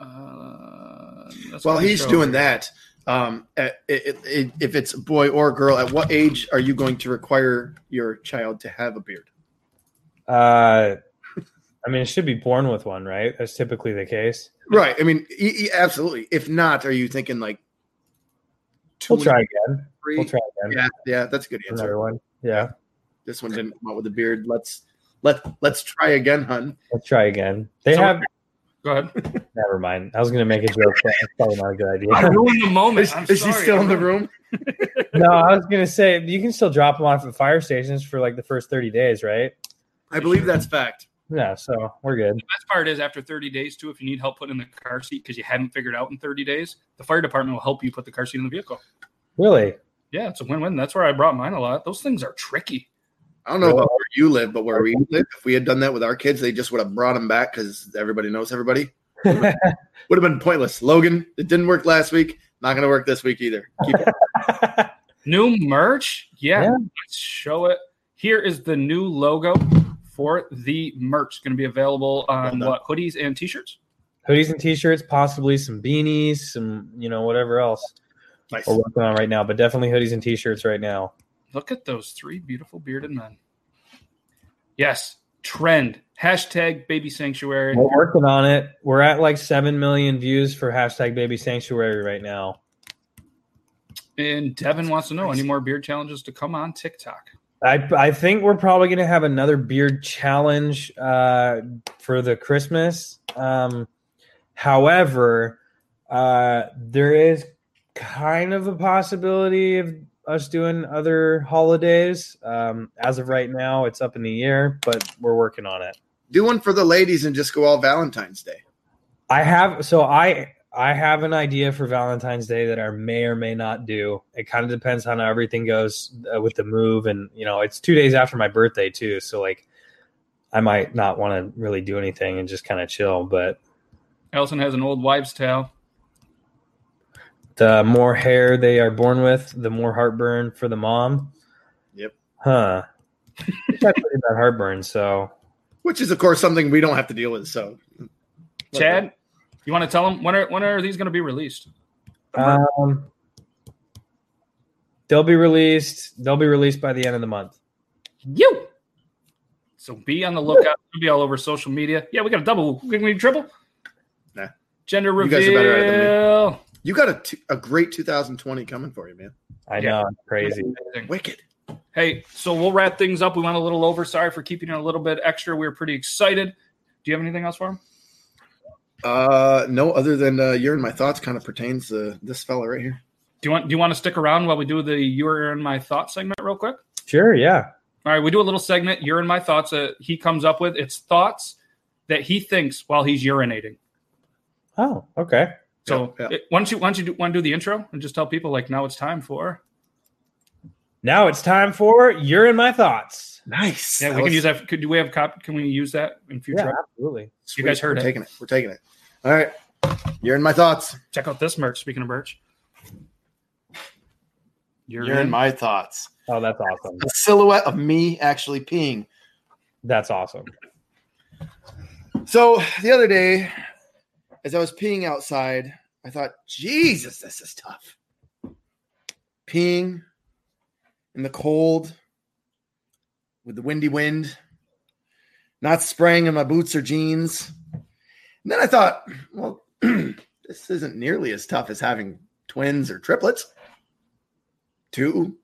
Speaker 1: Uh,
Speaker 2: While he's doing that, um, at- it, it, if it's a boy or a girl, at what age are you going to require your child to have a beard?
Speaker 3: Uh, I mean, it should be born with one, right? That's typically the case.
Speaker 2: Right. I mean, e- e- absolutely. If not, are you thinking like 2
Speaker 3: We'll try again.
Speaker 2: three?
Speaker 3: We'll try again.
Speaker 2: Yeah, yeah, that's a good answer.
Speaker 3: Another one. Yeah,
Speaker 2: This one didn't come out with a beard. Let's let let's try again, hun.
Speaker 3: let's try again. They
Speaker 1: So-
Speaker 3: have.
Speaker 1: Go ahead.
Speaker 3: Never mind. I was going to make a joke, but that's probably not a good idea.
Speaker 1: I
Speaker 3: idea.
Speaker 1: ruined the moment.
Speaker 2: Is,
Speaker 1: I'm
Speaker 2: is she still
Speaker 1: I
Speaker 2: in the room?
Speaker 3: no, I was going to say you can still drop them off at fire stations for like the first thirty days, right?
Speaker 2: I believe that's fact.
Speaker 3: Yeah, so we're good.
Speaker 1: The best part is after 30 days too, if you need help putting in the car seat because you haven't figured out in 30 days, the fire department will help you put the car seat in the vehicle.
Speaker 3: Really?
Speaker 1: Yeah, it's a win-win. That's where I brought mine a lot. Those things are tricky.
Speaker 2: I don't know about where you live, but where we live, if we had done that with our kids, they just would have brought them back because everybody knows everybody. Would have been pointless. Logan, it didn't work last week. Not going to work this week either. Keep it.
Speaker 1: New merch? Yeah,
Speaker 3: Yeah.
Speaker 1: let's show it. Here is the new logo for the merch. It's going to be available on
Speaker 2: Well
Speaker 1: what hoodies and t-shirts.
Speaker 3: Hoodies and t-shirts, possibly some beanies, some you know whatever else
Speaker 2: Nice.
Speaker 3: we're working on right now, but definitely hoodies and t-shirts right now.
Speaker 1: Look at those three beautiful bearded men. Yes, trend. Hashtag baby sanctuary.
Speaker 3: We're working on it. We're at like seven million views for hashtag Baby Sanctuary right now.
Speaker 1: And Devin wants to know any more beard challenges to come on TikTok.
Speaker 3: I I think we're probably going to have another beard challenge uh, for the Christmas. Um, however, uh, there is kind of a possibility of us doing other holidays. Um, as of right now, it's up in the air, but we're working on it.
Speaker 2: Do one for the ladies and just go all Valentine's Day.
Speaker 3: I have so I I have an idea for Valentine's Day that I may or may not do. It kind of depends on how everything goes uh, with the move, and you know, it's two days after my birthday too, so like I might not want to really do anything and just kind of chill. But
Speaker 1: Allison has an old wives' tale.
Speaker 3: the more hair they are born with, the more heartburn for the mom.
Speaker 2: Yep.
Speaker 3: Huh. She's pretty bad heartburn, so
Speaker 2: Which is, of course, something we don't have to deal with. So,
Speaker 1: Chad, you want to tell them when are when are these going to be released?
Speaker 3: um, they'll be released. They'll be released by the end of the month.
Speaker 1: You. So be on the lookout. It'll be all over social media. Yeah, we got a double. Can we triple?
Speaker 2: Nah.
Speaker 1: Gender
Speaker 2: You
Speaker 1: reveal.
Speaker 2: guys are better at it than you got a, t- a great 2020 coming for you, man.
Speaker 3: I
Speaker 1: Yeah.
Speaker 3: know, it's crazy.
Speaker 2: Wicked.
Speaker 1: Hey, so we'll wrap things up. We went a little over. Sorry for keeping it a little bit extra. We were pretty excited. Do you have anything else for him?
Speaker 2: Uh, no, other than uh, you're in my thoughts kind of pertains to this fella right here.
Speaker 1: Do you want Do you want to stick around while we do the "You're in My Thoughts" segment real quick?
Speaker 3: Sure, yeah.
Speaker 1: All right, we do a little segment. You're in my thoughts that he comes up with. It's thoughts that he thinks while he's urinating.
Speaker 3: Oh, okay.
Speaker 1: So
Speaker 2: Yeah, yeah.
Speaker 1: it- why don't you why don't you do, want to do the intro and just tell people like now it's time for
Speaker 3: Now it's time for You're in My Thoughts.
Speaker 2: Nice.
Speaker 1: yeah we can use that. Could do we have cop? Can we use that in future?
Speaker 3: Yeah, absolutely.
Speaker 1: You guys heard
Speaker 2: We're
Speaker 1: it.
Speaker 2: taking it. We're taking it. All right. You're in my thoughts.
Speaker 1: Check out this merch. Speaking of merch, you're,
Speaker 2: You're in my thoughts.
Speaker 3: Oh, that's awesome.
Speaker 2: A silhouette of me actually peeing
Speaker 3: That's awesome.
Speaker 2: So the other day, as I was peeing outside, I thought, Jesus, this is tough. Peeing in the cold with the windy wind, not spraying in my boots or jeans. And then I thought, well, this isn't nearly as tough as having twins or triplets. Two,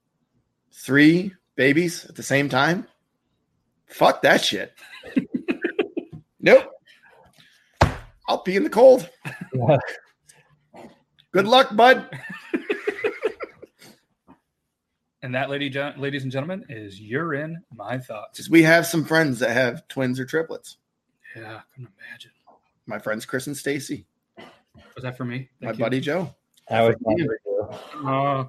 Speaker 2: three babies at the same time. Fuck that shit. nope. I'll pee in the cold. Yeah. Good luck, bud.
Speaker 1: And that, lady, ladies and gentlemen, is you're in my thoughts.
Speaker 2: We have some friends that have twins or triplets.
Speaker 1: Yeah, I couldn't imagine.
Speaker 2: My friends Chris and Stacy.
Speaker 1: Was that for me?
Speaker 2: My
Speaker 1: you.
Speaker 2: buddy Joe.
Speaker 3: That was my
Speaker 2: Yeah.
Speaker 1: Uh,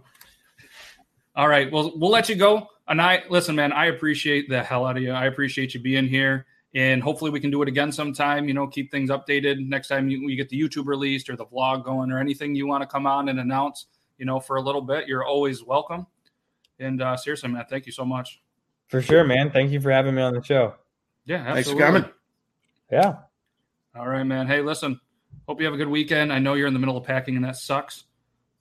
Speaker 1: all right. Well, we'll let you go. And I listen, man. I appreciate the hell out of you. I appreciate you being here, and hopefully we can do it again sometime. You know, keep things updated. Next time you, we get the YouTube released or the vlog going or anything you want to come on and announce, you know, for a little bit, you're always welcome. And uh, seriously, man, thank you so much.
Speaker 3: For sure, man. Thank you for having me on the show.
Speaker 1: Yeah,
Speaker 2: Thanks for coming.
Speaker 3: Yeah.
Speaker 1: All right, man. Hey, listen. Hope you have a good weekend. I know you're in the middle of packing, and that sucks.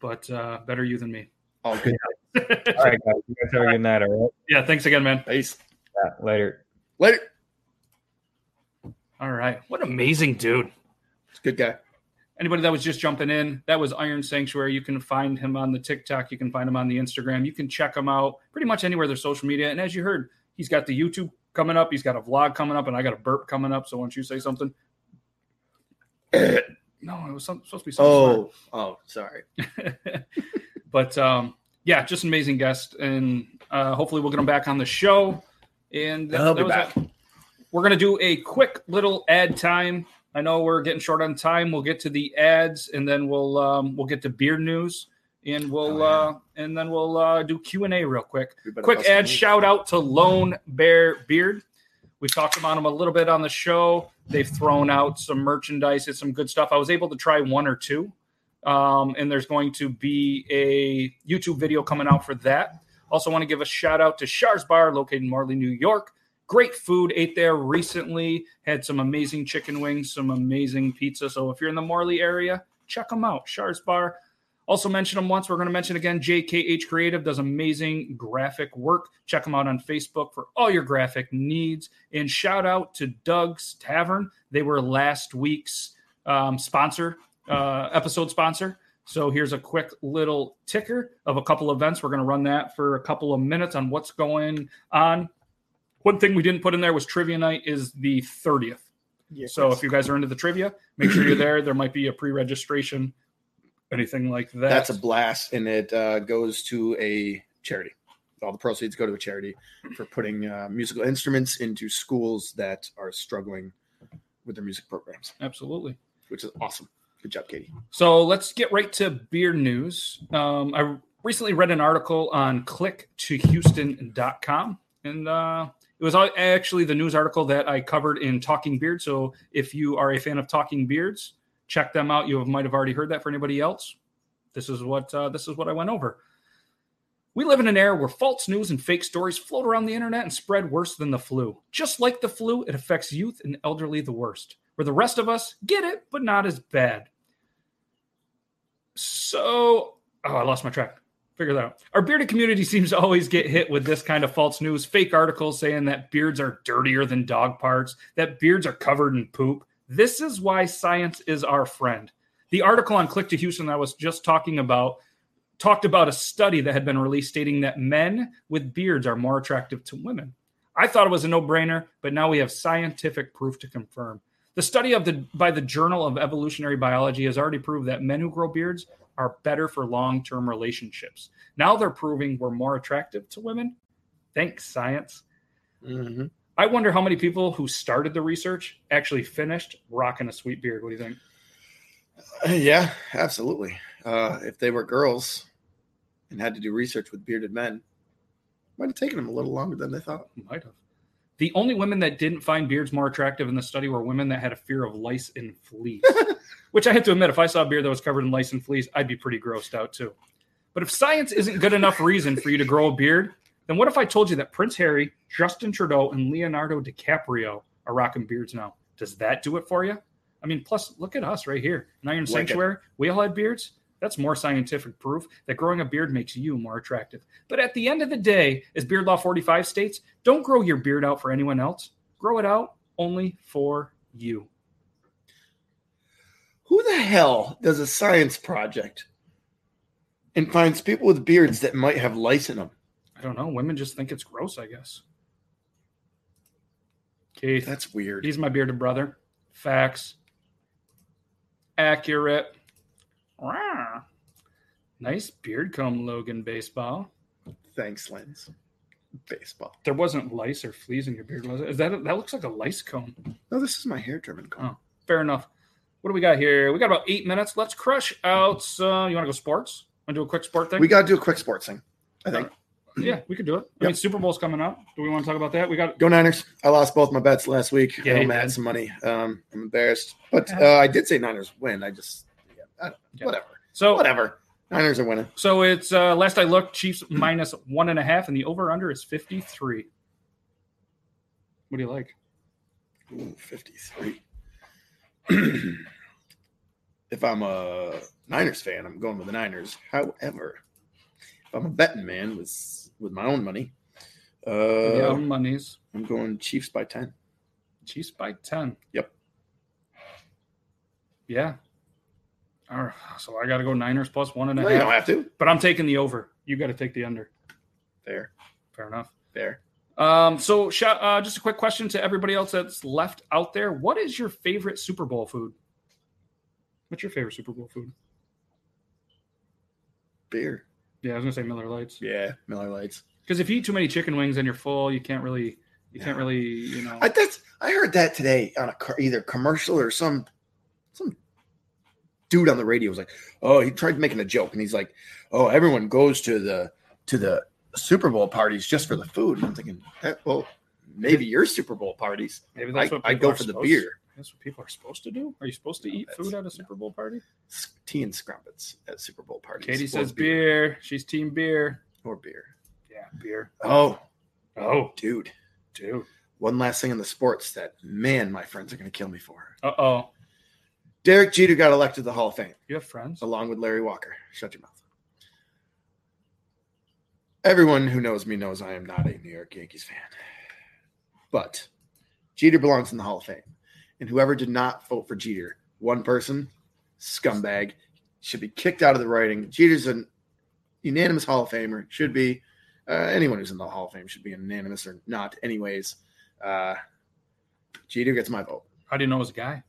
Speaker 1: But uh, better you than me.
Speaker 2: All good.
Speaker 3: All right, guys. You guys have a good night. All right.
Speaker 1: yeah. Thanks again, man.
Speaker 2: Peace.
Speaker 3: Yeah, later.
Speaker 2: Later.
Speaker 1: All right. What amazing dude.
Speaker 2: It's a good guy.
Speaker 1: anybody that was just jumping in, that was Iron Sanctuary. You can find him on the TikTok. You can find him on the Instagram. You can check him out pretty much anywhere there's social media. And as you heard, he's got the YouTube coming up. He's got a vlog coming up, and I got a burp coming up. So why don't you say something? no, it was some, supposed to be something.
Speaker 2: Oh, oh, sorry.
Speaker 1: but um, yeah, just an amazing guest, and uh, hopefully we'll get him back on the show. And that, that
Speaker 2: be
Speaker 1: was
Speaker 2: back.
Speaker 1: it. We're gonna do a quick little ad time. I know we're getting short on time. We'll get to the ads, and then we'll um, we'll get to beer news, and we'll
Speaker 2: Oh, yeah.
Speaker 1: uh, and then we'll uh, do Q and A real quick. Quick ad shout out to Lone Bear Beard. We talked about him a little bit on the show. They've thrown out some merchandise. It's some good stuff. I was able to try one or two. Um, and there's going to be a YouTube video coming out for that. Also, want to give a shout out to Shars Bar, located in Morley, New York. Great food. Ate there recently. Had some amazing chicken wings, some amazing pizza. So if you're in the Morley area, check them out. Shars Bar. Also mention them once. We're going to mention again. JKH Creative does amazing graphic work. Check them out on Facebook for all your graphic needs. And shout out to Doug's Tavern. They were last week's um, sponsor, uh, episode sponsor. So here's a quick little ticker of a couple events. We're going to run that for a couple of minutes on what's going on. One thing we didn't put in there was trivia night is the 30th.
Speaker 2: Yes.
Speaker 1: So if you guys are into the trivia, make sure you're there. There might be a pre-registration, anything like that.
Speaker 2: That's a blast, and it uh, goes to a charity. All the proceeds go to a charity for putting uh, musical instruments into schools that are struggling with their music programs,
Speaker 1: absolutely.
Speaker 2: which is awesome. Good job, Katie.
Speaker 1: So let's get right to beer news. Um, I recently read an article on click2houston.com, and uh, it was actually the news article that I covered in Talking Beard. So if you are a fan of Talking Beards, check them out. You might have already heard that for anybody else. This is what uh, this is what I went over. We live in an era where false news and fake stories float around the internet and spread worse than the flu. Just like the flu, it affects youth and elderly the worst. Where the rest of us get it, but not as bad. So, oh, I lost my track. Figure that out. Our bearded community seems to always get hit with this kind of false news, fake articles saying that beards are dirtier than dog parts, that beards are covered in poop. This is why science is our friend. The article on Click2Houston I was just talking about talked about a study that had been released stating that men with beards are more attractive to women. I thought it was a no-brainer, but now we have scientific proof to confirm. The study of the by the Journal of Evolutionary Biology has already proved that men who grow beards are better for long-term relationships. Now they're proving we're more attractive to women. Thanks, science.
Speaker 2: Mm-hmm.
Speaker 1: I wonder how many people who started the research actually finished rocking a sweet beard. What do you think?
Speaker 2: Yeah, absolutely. Uh, if they were girls and had to do research with bearded men, might have taken them a little longer than they thought.
Speaker 1: Might have. The only women that didn't find beards more attractive in the study were women that had a fear of lice and fleas. Which I have to admit, if I saw a beard that was covered in lice and fleas, I'd be pretty grossed out too. But if science isn't good enough reason for you to grow a beard, then what if I told you that Prince Harry, Justin Trudeau, and Leonardo DiCaprio are rocking beards now? Does that do it for you? I mean, plus look at us right here, in Iron
Speaker 2: Like it.
Speaker 1: Sanctuary. We all had beards. That's more scientific proof that growing a beard makes you more attractive. But at the end of the day, as Beard Law 45 states, don't grow your beard out for anyone else. Grow it out only for you.
Speaker 2: Who the hell does a science project and finds people with beards that might have lice in them?
Speaker 1: I don't know. Women just think it's gross, I guess. Keith,
Speaker 2: That's weird.
Speaker 1: he's my bearded brother. Facts. Accurate. Rah. Nice beard comb, Logan Baseball.
Speaker 2: Thanks, Lens. Baseball.
Speaker 1: There wasn't lice or fleas in your beard, was it? Is that that looks like a lice comb?
Speaker 2: No, this is my hair trimming comb.
Speaker 1: Oh. Fair enough. What do we got here? We got about eight minutes. Let's crush out. Uh, you want to go sports? Want to do a quick sport thing?
Speaker 2: We got to do a quick sports thing. I think.
Speaker 1: Yeah, we could do it. I mean, Super Bowl's coming up. Do we want to talk about that? We got
Speaker 2: Go Niners. I lost both my bets last week.
Speaker 1: Yeah,
Speaker 2: I
Speaker 1: you
Speaker 2: owe Matt
Speaker 1: did.
Speaker 2: some money. Um, I'm embarrassed. But uh, I did say Niners win. I just, yeah, I,
Speaker 1: Yeah.
Speaker 2: whatever.
Speaker 1: so
Speaker 2: Whatever. Niners are winning.
Speaker 1: So it's uh, last I looked, Chiefs minus one and a half, and the over under is fifty three. What do you like?
Speaker 2: Ooh, 53. if I'm a Niners fan, I'm going with the Niners. However, if I'm a betting man with with my own money, uh,
Speaker 1: yeah, monies.
Speaker 2: I'm going Chiefs by 10.
Speaker 1: Chiefs by ten.
Speaker 2: Yep.
Speaker 1: Yeah. All right. So I got to go Niners plus one and a
Speaker 2: No,
Speaker 1: half.
Speaker 2: you don't have to.
Speaker 1: But I'm taking the over. You got to take the under.
Speaker 2: Fair.
Speaker 1: Fair enough.
Speaker 2: Fair.
Speaker 1: Um, so, uh, just a quick question to everybody else that's left out there: What is your favorite Super Bowl food? What's your favorite Super Bowl food?
Speaker 2: Beer.
Speaker 1: Yeah, I was gonna say Miller Lites.
Speaker 2: Yeah. Miller Lites.
Speaker 1: Because if you eat too many chicken wings and you're full, you can't really, you can't really, you know.
Speaker 2: I that's I heard that today on a car, either commercial or some some dude on the radio was like, "Oh, he tried making a joke and he's like, "Oh, everyone goes to the to the Super Bowl parties just for the food." And I'm thinking, "Well, maybe your Super Bowl parties.
Speaker 1: Maybe
Speaker 2: I,
Speaker 1: that's what
Speaker 2: I go for the beer,
Speaker 1: That's what people are supposed to do. Are you supposed to
Speaker 2: No,
Speaker 1: eat food at a Super Bowl party?
Speaker 2: Tea and scrumpets at Super Bowl parties.
Speaker 1: Katie says beer. She's team beer.
Speaker 2: or beer.
Speaker 1: Yeah, beer.
Speaker 2: Oh,
Speaker 1: Oh,
Speaker 2: dude.
Speaker 1: dude.
Speaker 2: One last thing in the sports that man, my friends are going to kill me for.
Speaker 1: Uh oh.
Speaker 2: Derek Jeter got elected to the Hall of Fame.
Speaker 1: You have friends?
Speaker 2: along with Larry Walker. Shut your mouth. Everyone who knows me knows I am not a New York Yankees fan. But Jeter belongs in the Hall of Fame. And whoever did not vote for Jeter, one person, scumbag, should be kicked out of the writing. Jeter's an unanimous Hall of Famer. Should be. Uh, anyone who's in the Hall of Fame should be unanimous or not. Anyways, uh, Jeter gets my vote.
Speaker 1: How do you know it was a guy?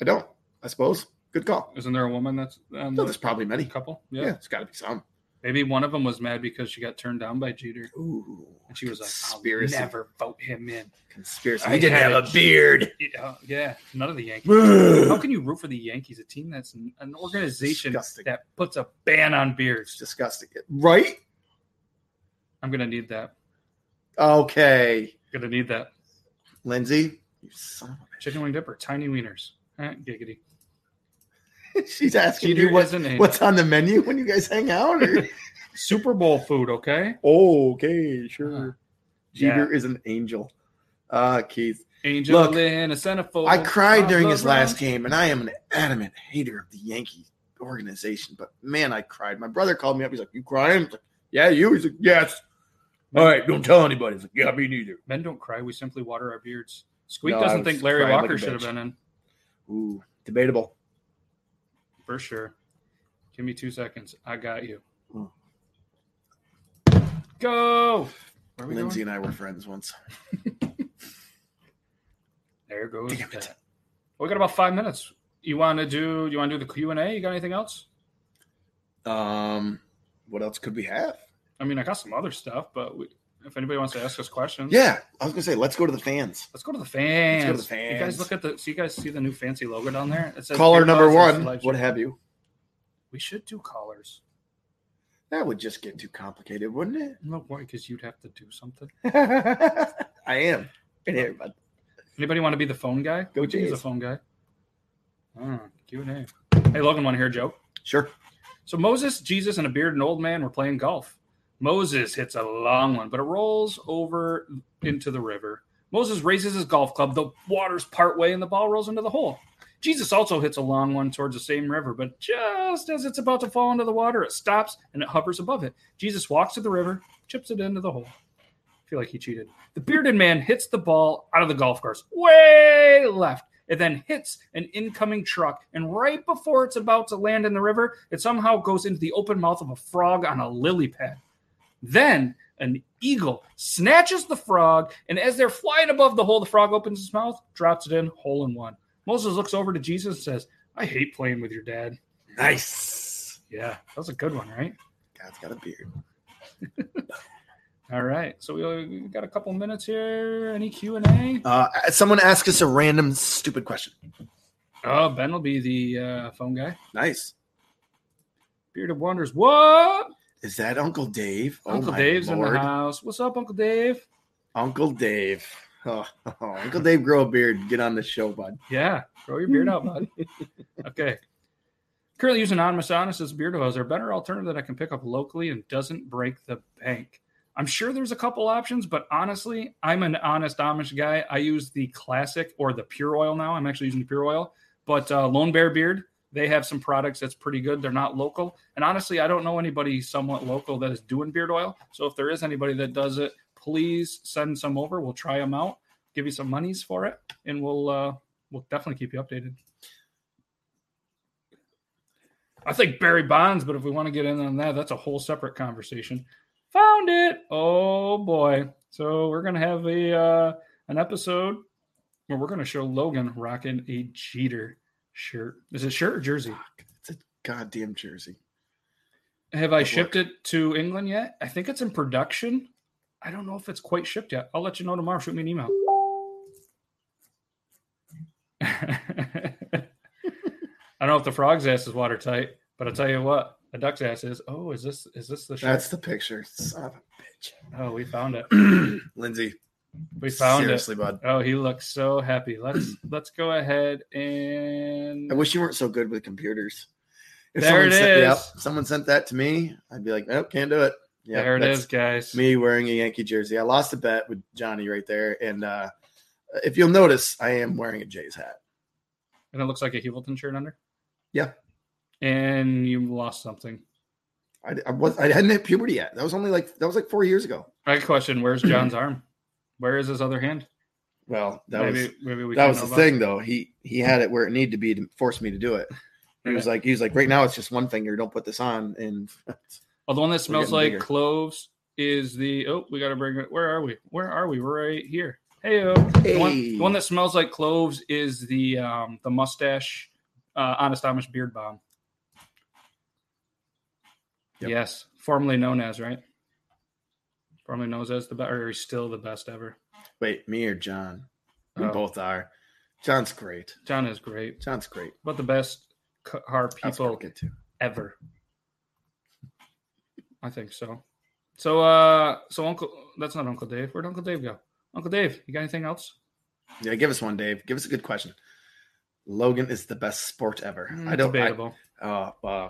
Speaker 2: I don't, I suppose. Good call.
Speaker 1: Isn't there a woman that's um,
Speaker 2: No, there's probably many.
Speaker 1: couple?
Speaker 2: Yeah,
Speaker 1: Yeah.
Speaker 2: it's got to be some.
Speaker 1: Maybe one of them was mad because she got turned down by Jeter.
Speaker 2: Ooh,
Speaker 1: And she was like,
Speaker 2: conspiracy.
Speaker 1: I'll never vote him in.
Speaker 2: Conspiracy.
Speaker 1: I
Speaker 2: He didn't have
Speaker 1: a
Speaker 2: a beard.
Speaker 1: Yeah, yeah, none of the Yankees. How can you root for the Yankees, a team that's an an organization
Speaker 2: Disgusting.
Speaker 1: that puts a ban on beers?
Speaker 2: disgusting. Right?
Speaker 1: I'm gonna need that.
Speaker 2: Okay.
Speaker 1: Gonna need that.
Speaker 2: Lindsay, you son of
Speaker 1: Chicken wing dip or tiny wieners? Eh, giggity.
Speaker 2: A She's asking
Speaker 1: Jeter
Speaker 2: you what,
Speaker 1: is an angel.
Speaker 2: what's on the menu when you guys hang out. Or?
Speaker 1: Super Bowl food, okay?
Speaker 2: Oh, okay, sure.
Speaker 1: Uh,
Speaker 2: Jeter is an angel. Uh, Keith.
Speaker 1: Angel
Speaker 2: Look,
Speaker 1: in a centerfold.
Speaker 2: I cried
Speaker 1: of
Speaker 2: during his
Speaker 1: LeBron.
Speaker 2: last game, and I am an adamant hater of the Yankee organization. But man, I cried. My brother called me up. He's like, "You crying?" I was like, "Yeah, you." He's like, "Yes." All right, don't tell anybody. He's like, "Yeah, me neither."
Speaker 1: Men don't cry. We simply water our beards. Squeak
Speaker 2: No,
Speaker 1: doesn't think Larry
Speaker 2: crying like
Speaker 1: Walker should have been in
Speaker 2: Ooh, debatable.
Speaker 1: For sure. Give me two seconds. I got you.
Speaker 2: Hmm.
Speaker 1: Go. Where
Speaker 2: Lindsay
Speaker 1: going?
Speaker 2: and I were friends once.
Speaker 1: There goes.
Speaker 2: Damn it.
Speaker 1: that. We got about five minutes. You want to do? You want to do the Q and A? You got anything else?
Speaker 2: Um, what else could we have?
Speaker 1: I mean, I got some other stuff, but we, if anybody wants to ask us questions,
Speaker 2: Yeah, I was gonna say, let's go to the fans.
Speaker 1: let's go to the fans.
Speaker 2: Let's go to the
Speaker 1: You guys look at the. So you guys see the new fancy logo down there? It says
Speaker 2: Caller number one, what have you?
Speaker 1: We should do callers.
Speaker 2: That would just get too complicated, wouldn't it?
Speaker 1: No, why? Because you'd have to do something.
Speaker 2: I am. And everybody.
Speaker 1: Anybody want to be the phone guy?
Speaker 2: Go
Speaker 1: can use a phone guy. Oh, Q and A. Hey, Logan, want to hear a joke?
Speaker 2: Sure.
Speaker 1: So Moses, Jesus, and a bearded old man were playing golf. Moses hits a long one, but it rolls over into the river. Moses raises his golf club. The water's part way and the ball rolls into the hole. Jesus also hits a long one towards the same river, but just as it's about to fall into the water, it stops and it hovers above it. Jesus walks to the river, chips it into the hole. I feel like he cheated. The bearded man hits the ball out of the golf course, way left. It then hits an incoming truck, and right before it's about to land in the river, it somehow goes into the open mouth of a frog on a lily pad. Then an eagle snatches the frog, and as they're flying above the hole, the frog opens his mouth, drops it in, hole in one. Moses looks over to Jesus and says, I hate playing with your dad.
Speaker 2: Nice.
Speaker 1: Yeah, that was a good one, right?
Speaker 2: God's got a beard.
Speaker 1: All right. So we got a couple minutes here. Any Q and A?
Speaker 2: Uh, someone asked us a random stupid question.
Speaker 1: Oh, Ben will be the uh, phone guy.
Speaker 2: Nice.
Speaker 1: Beard of Wonders. What?
Speaker 2: Is that Uncle Dave? Oh,
Speaker 1: Uncle Dave's in
Speaker 2: Lord.
Speaker 1: the house. What's up, Uncle Dave?
Speaker 2: Uncle Dave. Oh, Uncle Dave, grow a beard. Get on the show, bud.
Speaker 1: Yeah, grow your beard out, bud. Okay. Currently using Anonymous Honest as beard oil. Is there a better alternative that I can pick up locally and doesn't break the bank? I'm sure there's a couple options, but honestly, I'm an honest Amish guy. I use the classic or the pure oil now. I'm actually using the pure oil, but uh, Lone Bear Beard, they have some products that's pretty good. They're not local. And honestly, I don't know anybody somewhat local that is doing beard oil. So if there is anybody that does it, please send some over. We'll try them out, give you some monies for it, and we'll uh, we'll definitely keep you updated. I think Barry Bonds, but if we want to get in on that, that's a whole separate conversation. Found it. Oh boy. So we're gonna have a uh, an episode where we're gonna show Logan rocking a Jeter shirt. Is it shirt or jersey?
Speaker 2: It's a goddamn jersey.
Speaker 1: Have I
Speaker 2: Good
Speaker 1: shipped it to England yet? I think it's in production. I don't know if it's quite shipped yet. I'll let you know tomorrow. Shoot me an email. I don't know if the frog's ass is watertight, but I'll tell you what, a duck's ass is. Oh, is this is this the shirt?
Speaker 2: That's the picture. Son of
Speaker 1: oh, we found it.
Speaker 2: a. Lindsay.
Speaker 1: We found
Speaker 2: seriously, bud.
Speaker 1: it. Oh, he looks so happy. Let's let's go ahead and
Speaker 2: I wish you weren't so good with computers. If
Speaker 1: There
Speaker 2: someone
Speaker 1: it
Speaker 2: sent, yep,
Speaker 1: is.
Speaker 2: someone sent that to me, I'd be like, nope, can't do it. Yeah,
Speaker 1: there it is, guys.
Speaker 2: Me wearing a Yankee jersey. I lost a bet with Johnny right there. And uh, if you'll notice, I am wearing a Jays hat.
Speaker 1: And it looks like a Heuvelton shirt under.
Speaker 2: Yeah.
Speaker 1: And you lost something.
Speaker 2: I, I was I hadn't hit puberty yet. That was only like that was like four years ago.
Speaker 1: I got question. Where's John's arm? Where is his other hand?
Speaker 2: Well, that
Speaker 1: maybe
Speaker 2: was
Speaker 1: maybe we
Speaker 2: that was the thing though. He he had it where it needed to be to force me to do it. He was like he was like right now it's just one finger. Don't put this on. And
Speaker 1: Well, the one that smells like
Speaker 2: bigger.
Speaker 1: cloves is the. Oh, we got to bring it. Where are we? Where are we? We're right here. Hey, the, one, the one that smells like cloves is the um the mustache, uh, Honest Amish Beard Balm.
Speaker 2: Yep.
Speaker 1: Yes, formerly known as right. Formerly knows as the best, or he's still the best ever.
Speaker 2: wait, me or John? We
Speaker 1: Oh.
Speaker 2: both are. John's great.
Speaker 1: John is great,
Speaker 2: John's great.
Speaker 1: but the best car people ever. I think so. So uh so Uncle that's not Uncle Dave. Where'd Uncle Dave go? Uncle Dave, you got anything else?
Speaker 2: Yeah, give us one, Dave. Give us a good question. Logan is the best sport ever.
Speaker 1: Mm,
Speaker 2: I don't. I, uh, uh,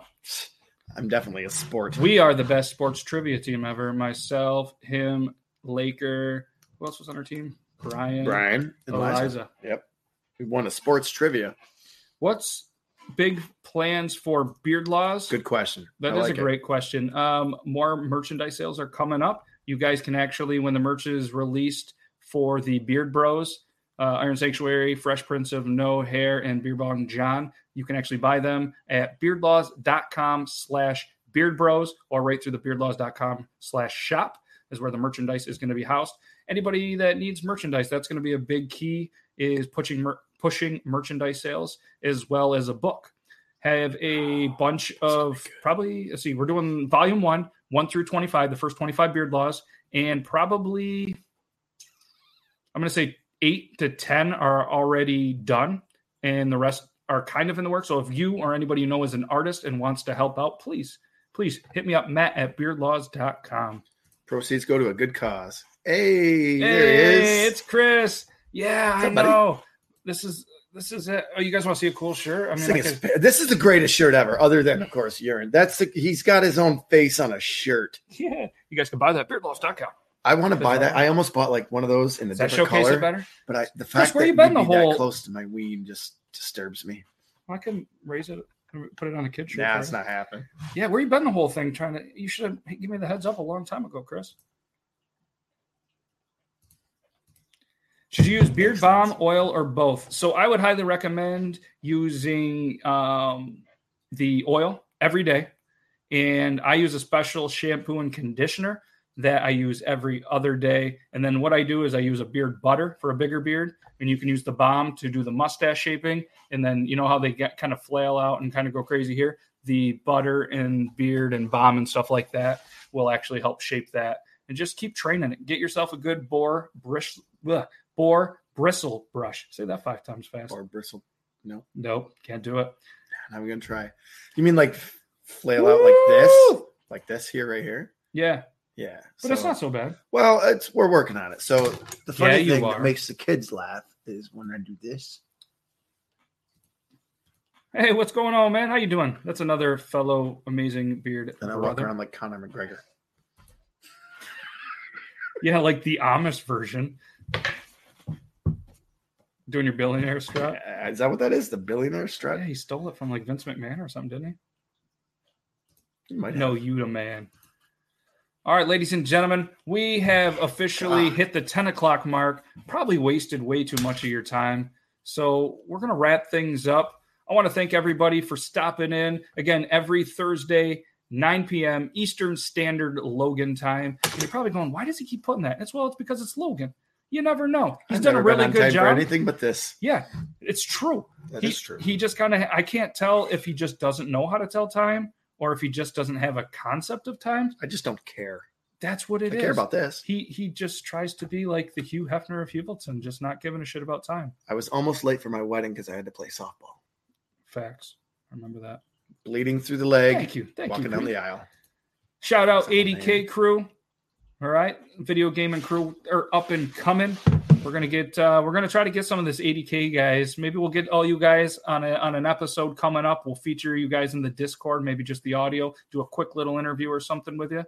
Speaker 2: I'm definitely a sport.
Speaker 1: we are the best sports trivia team ever. Myself, him, Laker. Who else was on our team? Brian,
Speaker 2: Brian and Liza.
Speaker 1: Eliza.
Speaker 2: Yep. We won a sports trivia.
Speaker 1: What's big plans for Beard Laws?
Speaker 2: Good question.
Speaker 1: That
Speaker 2: I
Speaker 1: is
Speaker 2: like
Speaker 1: a
Speaker 2: it.
Speaker 1: great question. Um, more merchandise sales are coming up. You guys can actually, when the merch is released for the Beard Bros, uh, Iron Sanctuary, Fresh Prince of No Hair, and Beard Bong John, you can actually buy them at beardlaws.com slash beard bros or right through the beardlaws.com slash shop is where the merchandise is going to be housed. Anybody that needs merchandise, that's going to be a big key is pushing mer- pushing merchandise sales as well as a book have a bunch of probably let's see we're doing volume one one through 25 the first 25 beard laws and probably i'm going to say eight to ten are already done and the rest are kind of in the works so if you or anybody you know is an artist and wants to help out please please hit me up matt at beardlaws.com
Speaker 2: Proceeds go to a good cause. Hey, there
Speaker 1: hey
Speaker 2: he is.
Speaker 1: it's chris yeah
Speaker 2: What's
Speaker 1: i
Speaker 2: up, buddy?
Speaker 1: know this is this is it. Oh, you guys want to see a cool shirt? I mean, I
Speaker 2: is-
Speaker 1: could-
Speaker 2: this is the greatest shirt ever, other than of course urine. That's the, he's got his own face on a shirt.
Speaker 1: yeah, you guys can buy that at beardlaws.com.
Speaker 2: I want to buy that. I almost bought like one of those in a
Speaker 1: Does that
Speaker 2: different
Speaker 1: showcase
Speaker 2: color,
Speaker 1: better?
Speaker 2: but I the fact
Speaker 1: where
Speaker 2: that
Speaker 1: you been
Speaker 2: you'd
Speaker 1: the
Speaker 2: be that
Speaker 1: whole-
Speaker 2: close to my weed just disturbs me.
Speaker 1: I can raise it, put it on a kid shirt.
Speaker 2: Nah,
Speaker 1: for
Speaker 2: it's not happening.
Speaker 1: Yeah, where you been the whole thing? Trying to, you should have given me the heads up a long time ago, Chris. Should you use beard
Speaker 2: Makes
Speaker 1: balm,
Speaker 2: sense.
Speaker 1: oil, or both? So I would highly recommend using um, the oil every day, and I use a special shampoo and conditioner that I use every other day. And then what I do is I use a beard butter for a bigger beard, and you can use the bomb to do the mustache shaping. And then you know how they get kind of flail out and kind of go crazy here. The butter and beard and bomb and stuff like that will actually help shape that. And just keep training it. Get yourself a good boar brish, bleh, boar bristle brush. Say that five times fast.
Speaker 2: Or bristle. No,
Speaker 1: Nope, can't do it.
Speaker 2: I'm gonna try. You mean like flail out like this, like this here, right here?
Speaker 1: Yeah,
Speaker 2: Yeah,
Speaker 1: but it's not so bad.
Speaker 2: Well, it's we're working on it. So the funny
Speaker 1: Yeah,
Speaker 2: thing
Speaker 1: are.
Speaker 2: that makes the kids laugh is when I do this.
Speaker 1: Hey, what's going on, man? How you doing? That's another fellow amazing beard
Speaker 2: Then I walk around like Conor McGregor.
Speaker 1: Yeah, like the Amish version. Doing your billionaire strut.
Speaker 2: Is that what that is? The billionaire strut?
Speaker 1: Yeah, he stole it from like Vince McMahon or something, didn't he?
Speaker 2: You might.
Speaker 1: No, you the man. All right, ladies and gentlemen, we have officially
Speaker 2: God.
Speaker 1: hit the 10 o'clock mark. Probably wasted way too much of your time. So we're going to wrap things up. I want to thank everybody for stopping in. Again, every Thursday, 9 p.m. Eastern Standard Logan time. And you're probably going, why does he keep putting that? It's well, it's because it's Logan. You never know. He's
Speaker 2: I've
Speaker 1: done a really good job.
Speaker 2: anything but this.
Speaker 1: Yeah, it's true
Speaker 2: That
Speaker 1: he,
Speaker 2: is true.
Speaker 1: He just kind of, I can't tell if he just doesn't know how to tell time or if he just doesn't have a concept of time.
Speaker 2: I just don't care.
Speaker 1: That's what it
Speaker 2: I
Speaker 1: is.
Speaker 2: care about this.
Speaker 1: He he just tries to be like the Hugh Hefner of Heuvelton, just not giving a shit about time.
Speaker 2: I was almost late for my wedding because I had to play softball.
Speaker 1: Facts. I remember that.
Speaker 2: Bleeding through the leg,
Speaker 1: Thank you. Thank
Speaker 2: walking
Speaker 1: you.
Speaker 2: down
Speaker 1: Pete.
Speaker 2: the aisle.
Speaker 1: Shout out
Speaker 2: Son
Speaker 1: 80K crew. All right. Video gaming crew are up and coming. We're gonna get uh we're gonna try to get some of this 80K guys. Maybe we'll get all you guys on a on an episode coming up. We'll feature you guys in the Discord, maybe just the audio, do a quick little interview or something with you.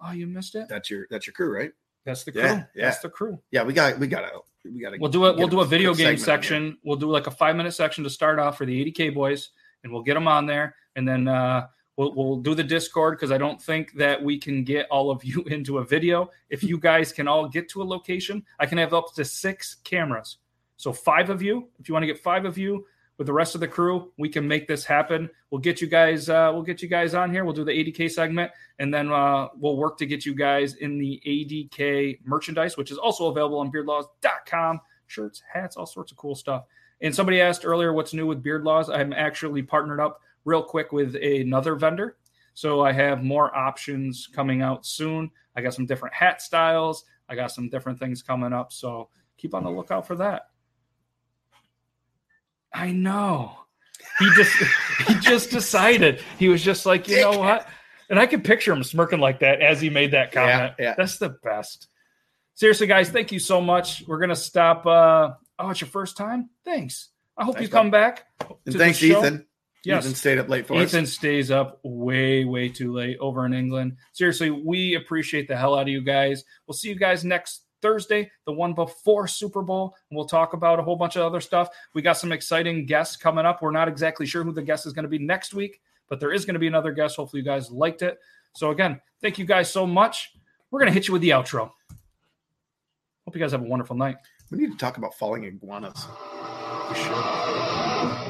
Speaker 1: Oh, you missed it?
Speaker 2: That's your that's your crew, right?
Speaker 1: That's the crew.
Speaker 2: Yeah, yeah.
Speaker 1: That's the crew.
Speaker 2: Yeah, we got we gotta we gotta
Speaker 1: We'll do it. We'll do a video game
Speaker 2: segment on here.
Speaker 1: section. We'll do like a five minute section to start off for the 80k boys, and we'll get them on there, and then uh, we'll we'll do the Discord because I don't think that we can get all of you into a video. If you guys can all get to a location, I can have up to six cameras. So five of you, if you want to get five of you with the rest of the crew, we can make this happen. We'll get you guys. Uh, we'll get you guys on here. We'll do the 80k segment, and then uh, we'll work to get you guys in the ADK merchandise, which is also available on BeardLaws.com. Shirts, hats, all sorts of cool stuff. And somebody asked earlier, what's new with Beard Laws? I'm actually partnered up real quick with another vendor, so I have more options coming out soon. I got some different hat styles. I got some different things coming up, so keep on the lookout for that. I know. He just he just decided. He was just like, you know what? And I can picture him smirking like that as he made that comment.
Speaker 2: Yeah, yeah.
Speaker 1: That's the best. Seriously, guys, thank you so much. We're gonna stop. Uh, oh, it's your first time. Thanks. I hope
Speaker 2: Thanks,
Speaker 1: you come back.
Speaker 2: And thanks. Ethan.
Speaker 1: Yes.
Speaker 2: Ethan stayed up late for
Speaker 1: Ethan
Speaker 2: us.
Speaker 1: stays up way, way too late over in England. Seriously, we appreciate the hell out of you guys. We'll see you guys next Thursday, the one before Super Bowl. And we'll talk about a whole bunch of other stuff. We got some exciting guests coming up. We're not exactly sure who the guest is going to be next week, but there is going to be another guest. Hopefully, you guys liked it. So, again, thank you guys so much. We're going to hit you with the outro. Hope you guys have a wonderful night.
Speaker 2: We need to talk about falling iguanas.
Speaker 1: We should.